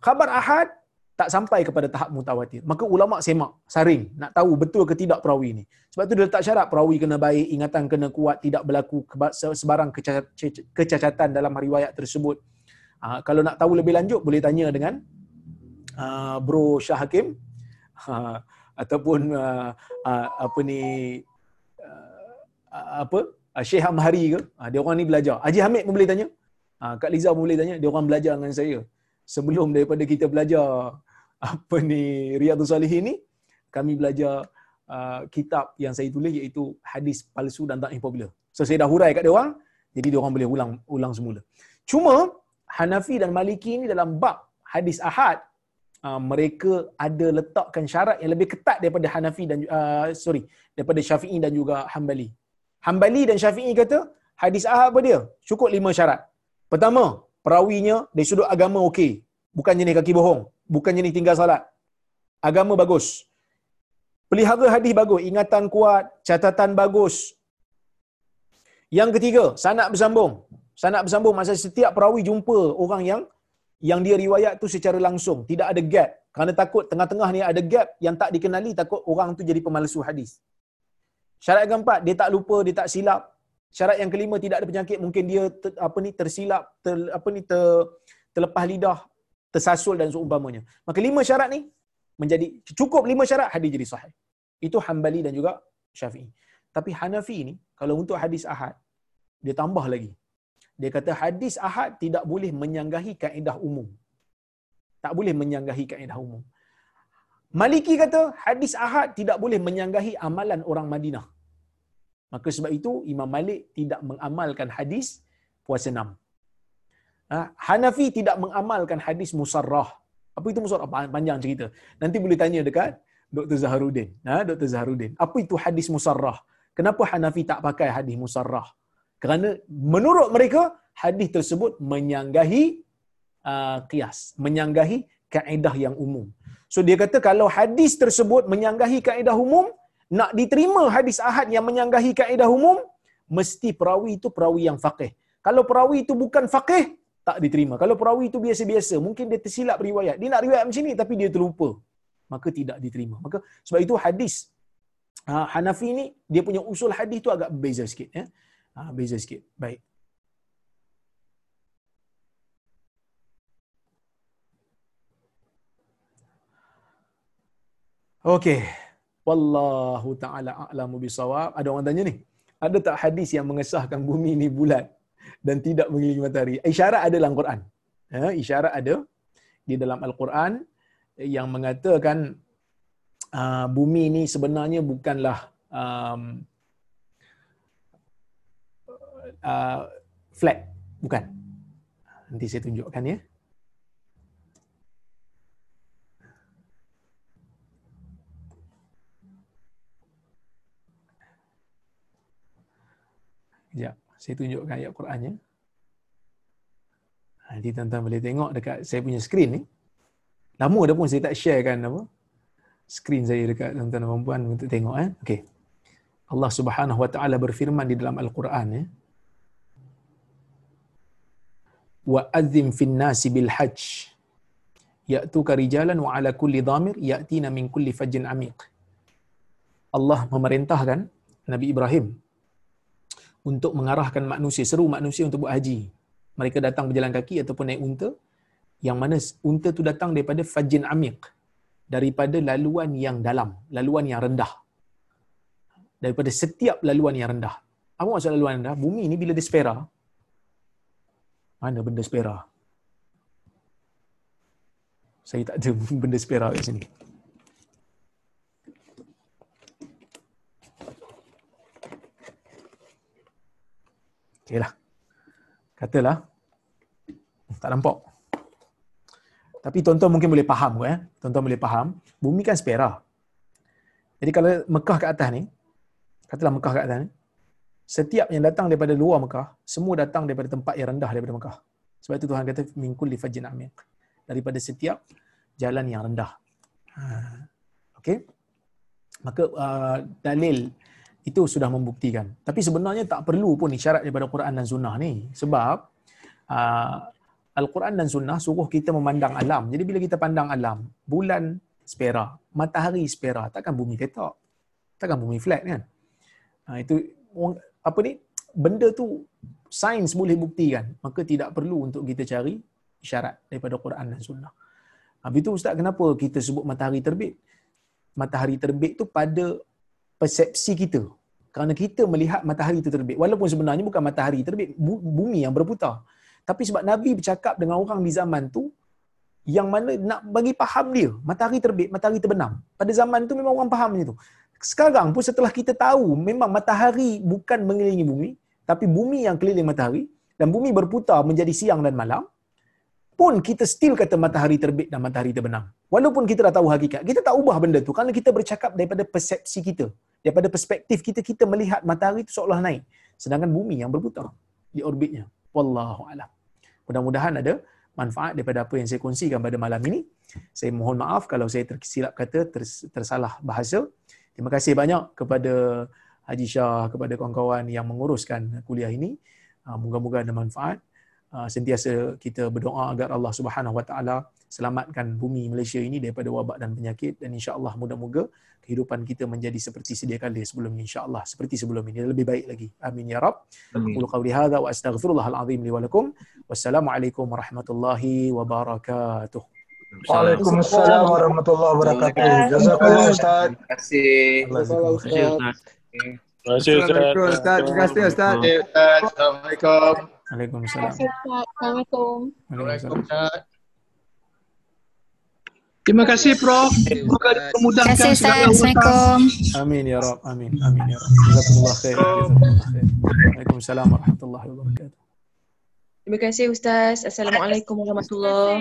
Khabar ahad tak sampai kepada tahap mutawatir. Maka ulama semak, saring nak tahu betul ke tidak perawi ini. Sebab tu dia letak syarat perawi kena baik, ingatan kena kuat, tidak berlaku sebarang kecacatan dalam riwayat tersebut. Uh, kalau nak tahu lebih lanjut boleh tanya dengan uh, Bro Shah Hakim uh, ataupun uh, uh, apa ni uh, apa uh, Syekh Amhari ke, uh, dia orang ni belajar. Haji Hamid pun boleh tanya. Uh, Kak Liza pun boleh tanya, dia orang belajar dengan saya. Sebelum daripada kita belajar apa ni Riyadhus Salihin ni, kami belajar uh, kitab yang saya tulis iaitu hadis palsu dan tak popular. So saya dah hurai kat dia orang, jadi dia orang boleh ulang ulang semula. Cuma Hanafi dan Maliki ni dalam bab hadis ahad uh, mereka ada letakkan syarat yang lebih ketat daripada Hanafi dan uh, sorry daripada Syafi'i dan juga Hambali. Hambali dan Syafi'i kata hadis ahad apa dia? Cukup lima syarat. Pertama, perawinya dari sudut agama okey. Bukan jenis kaki bohong. Bukan jenis tinggal salat. Agama bagus. Pelihara hadis bagus. Ingatan kuat. Catatan bagus. Yang ketiga, sanak bersambung. Sanak bersambung masa setiap perawi jumpa orang yang yang dia riwayat tu secara langsung, tidak ada gap. Kerana takut tengah-tengah ni ada gap yang tak dikenali, takut orang tu jadi pemalsu hadis. Syarat yang keempat, dia tak lupa, dia tak silap. Syarat yang kelima, tidak ada penyakit, mungkin dia ter, apa ni tersilap, ter, apa ni ter, terlepas lidah, tersasul dan seumpamanya. Maka lima syarat ni menjadi cukup lima syarat hadis jadi sahih. Itu Hambali dan juga Syafi'i. Tapi Hanafi ni kalau untuk hadis ahad dia tambah lagi. Dia kata hadis ahad tidak boleh menyanggahi kaedah umum. Tak boleh menyanggahi kaedah umum. Maliki kata hadis ahad tidak boleh menyanggahi amalan orang Madinah. Maka sebab itu Imam Malik tidak mengamalkan hadis puasa enam. Ha? Hanafi tidak mengamalkan hadis musarrah. Apa itu musarrah? Panjang cerita. Nanti boleh tanya dekat Dr. Zaharuddin. Ha? Dr. Zaharuddin. Apa itu hadis musarrah? Kenapa Hanafi tak pakai hadis musarrah? Kerana menurut mereka, hadis tersebut menyanggahi uh, kias. Menyanggahi kaedah yang umum. So dia kata kalau hadis tersebut menyanggahi kaedah umum, nak diterima hadis ahad yang menyanggahi kaedah umum, mesti perawi itu perawi yang faqih. Kalau perawi itu bukan faqih, tak diterima. Kalau perawi itu biasa-biasa, mungkin dia tersilap riwayat. Dia nak riwayat macam ni tapi dia terlupa. Maka tidak diterima. Maka sebab itu hadis uh, Hanafi ni dia punya usul hadis tu agak berbeza sikit ya. Uh, beza sikit. Baik. Okey. Wallahu taala a'lamu bisawab. Ada orang tanya ni. Ada tak hadis yang mengesahkan bumi ni bulat dan tidak mengelilingi matahari? Isyarat ada dalam Quran. Ya, isyarat ada di dalam Al-Quran yang mengatakan uh, bumi ini sebenarnya bukanlah um, uh, flat, bukan. Nanti saya tunjukkan ya. Ya, saya tunjukkan ayat Qurannya. Nanti tuan-tuan boleh tengok dekat saya punya skrin ni. Lama dah pun saya tak share kan apa skrin saya dekat tuan-tuan dan puan untuk tengok eh. Okey. Allah Subhanahu wa taala berfirman di dalam Al-Quran ya. Wa adzim fin nasi bil hajj ya'tuka rijalan wa ala kulli dhamir ya'tina min kulli fajjin amiq. Allah memerintahkan Nabi Ibrahim untuk mengarahkan manusia, seru manusia untuk buat haji. Mereka datang berjalan kaki ataupun naik unta yang mana unta tu datang daripada fajin amiq daripada laluan yang dalam, laluan yang rendah. Daripada setiap laluan yang rendah. Apa maksud laluan rendah? Bumi ni bila dia spera, mana benda spera? Saya tak ada benda spera kat sini. Okeylah. Katalah. Tak nampak. Tapi tuan-tuan mungkin boleh faham eh. Tuan-tuan boleh faham, bumi kan spera. Jadi kalau Mekah kat atas ni, katalah Mekah kat atas ni, setiap yang datang daripada luar Mekah, semua datang daripada tempat yang rendah daripada Mekah. Sebab itu Tuhan kata mingkul li fajin amiq. Daripada setiap jalan yang rendah. Ha. Okey. Maka uh, dalil itu sudah membuktikan. Tapi sebenarnya tak perlu pun isyarat daripada Quran dan Sunnah ni. Sebab uh, Al-Quran dan Sunnah suruh kita memandang alam. Jadi bila kita pandang alam, bulan spera, matahari spera, takkan bumi ketak. Takkan bumi flat kan? Ha, itu apa ni? Benda tu sains boleh buktikan. Maka tidak perlu untuk kita cari isyarat daripada Quran dan Sunnah. Habis itu Ustaz, kenapa kita sebut matahari terbit? Matahari terbit tu pada persepsi kita. Kerana kita melihat matahari itu terbit. Walaupun sebenarnya bukan matahari terbit, bumi yang berputar. Tapi sebab Nabi bercakap dengan orang di zaman tu yang mana nak bagi faham dia, matahari terbit, matahari terbenam. Pada zaman tu memang orang faham macam tu. Sekarang pun setelah kita tahu memang matahari bukan mengelilingi bumi, tapi bumi yang keliling matahari dan bumi berputar menjadi siang dan malam, pun kita still kata matahari terbit dan matahari terbenam. Walaupun kita dah tahu hakikat, kita tak ubah benda tu kerana kita bercakap daripada persepsi kita. Daripada perspektif kita, kita melihat matahari itu seolah naik. Sedangkan bumi yang berputar di orbitnya. Wallahu a'lam. Mudah-mudahan ada manfaat daripada apa yang saya kongsikan pada malam ini. Saya mohon maaf kalau saya tersilap kata, tersalah bahasa. Terima kasih banyak kepada Haji Shah, kepada kawan-kawan yang menguruskan kuliah ini. Ah, moga-moga ada manfaat. Uh, sentiasa kita berdoa agar Allah Subhanahu Wa Taala selamatkan bumi Malaysia ini daripada wabak dan penyakit dan insya-Allah mudah-moga kehidupan kita menjadi seperti sedia kala sebelum ini insya-Allah seperti sebelum ini lebih baik lagi amin ya rab qul qawli hadza wa astaghfirullahal azim li wa lakum wassalamualaikum warahmatullahi wabarakatuh Waalaikumsalam warahmatullahi wabarakatuh. Jazakallah Ustaz. Terima kasih. Allah Terima kasih. Ustaz. Terima kasih Ustaz. Terima kasih Ustaz. Assalamualaikum. Waalaikumsalam. Assalamualaikum. Waalaikumsalam. Terima kasih Prof. Semoga Terima dimudahkan kasih Ustaz. segala urusan. Assalamualaikum. Amin ya rab. Amin. Amin ya rab. Jazakumullah khair. Jazakumullah khair. Waalaikumsalam warahmatullahi wabarakatuh. Terima kasih Ustaz. Assalamualaikum warahmatullahi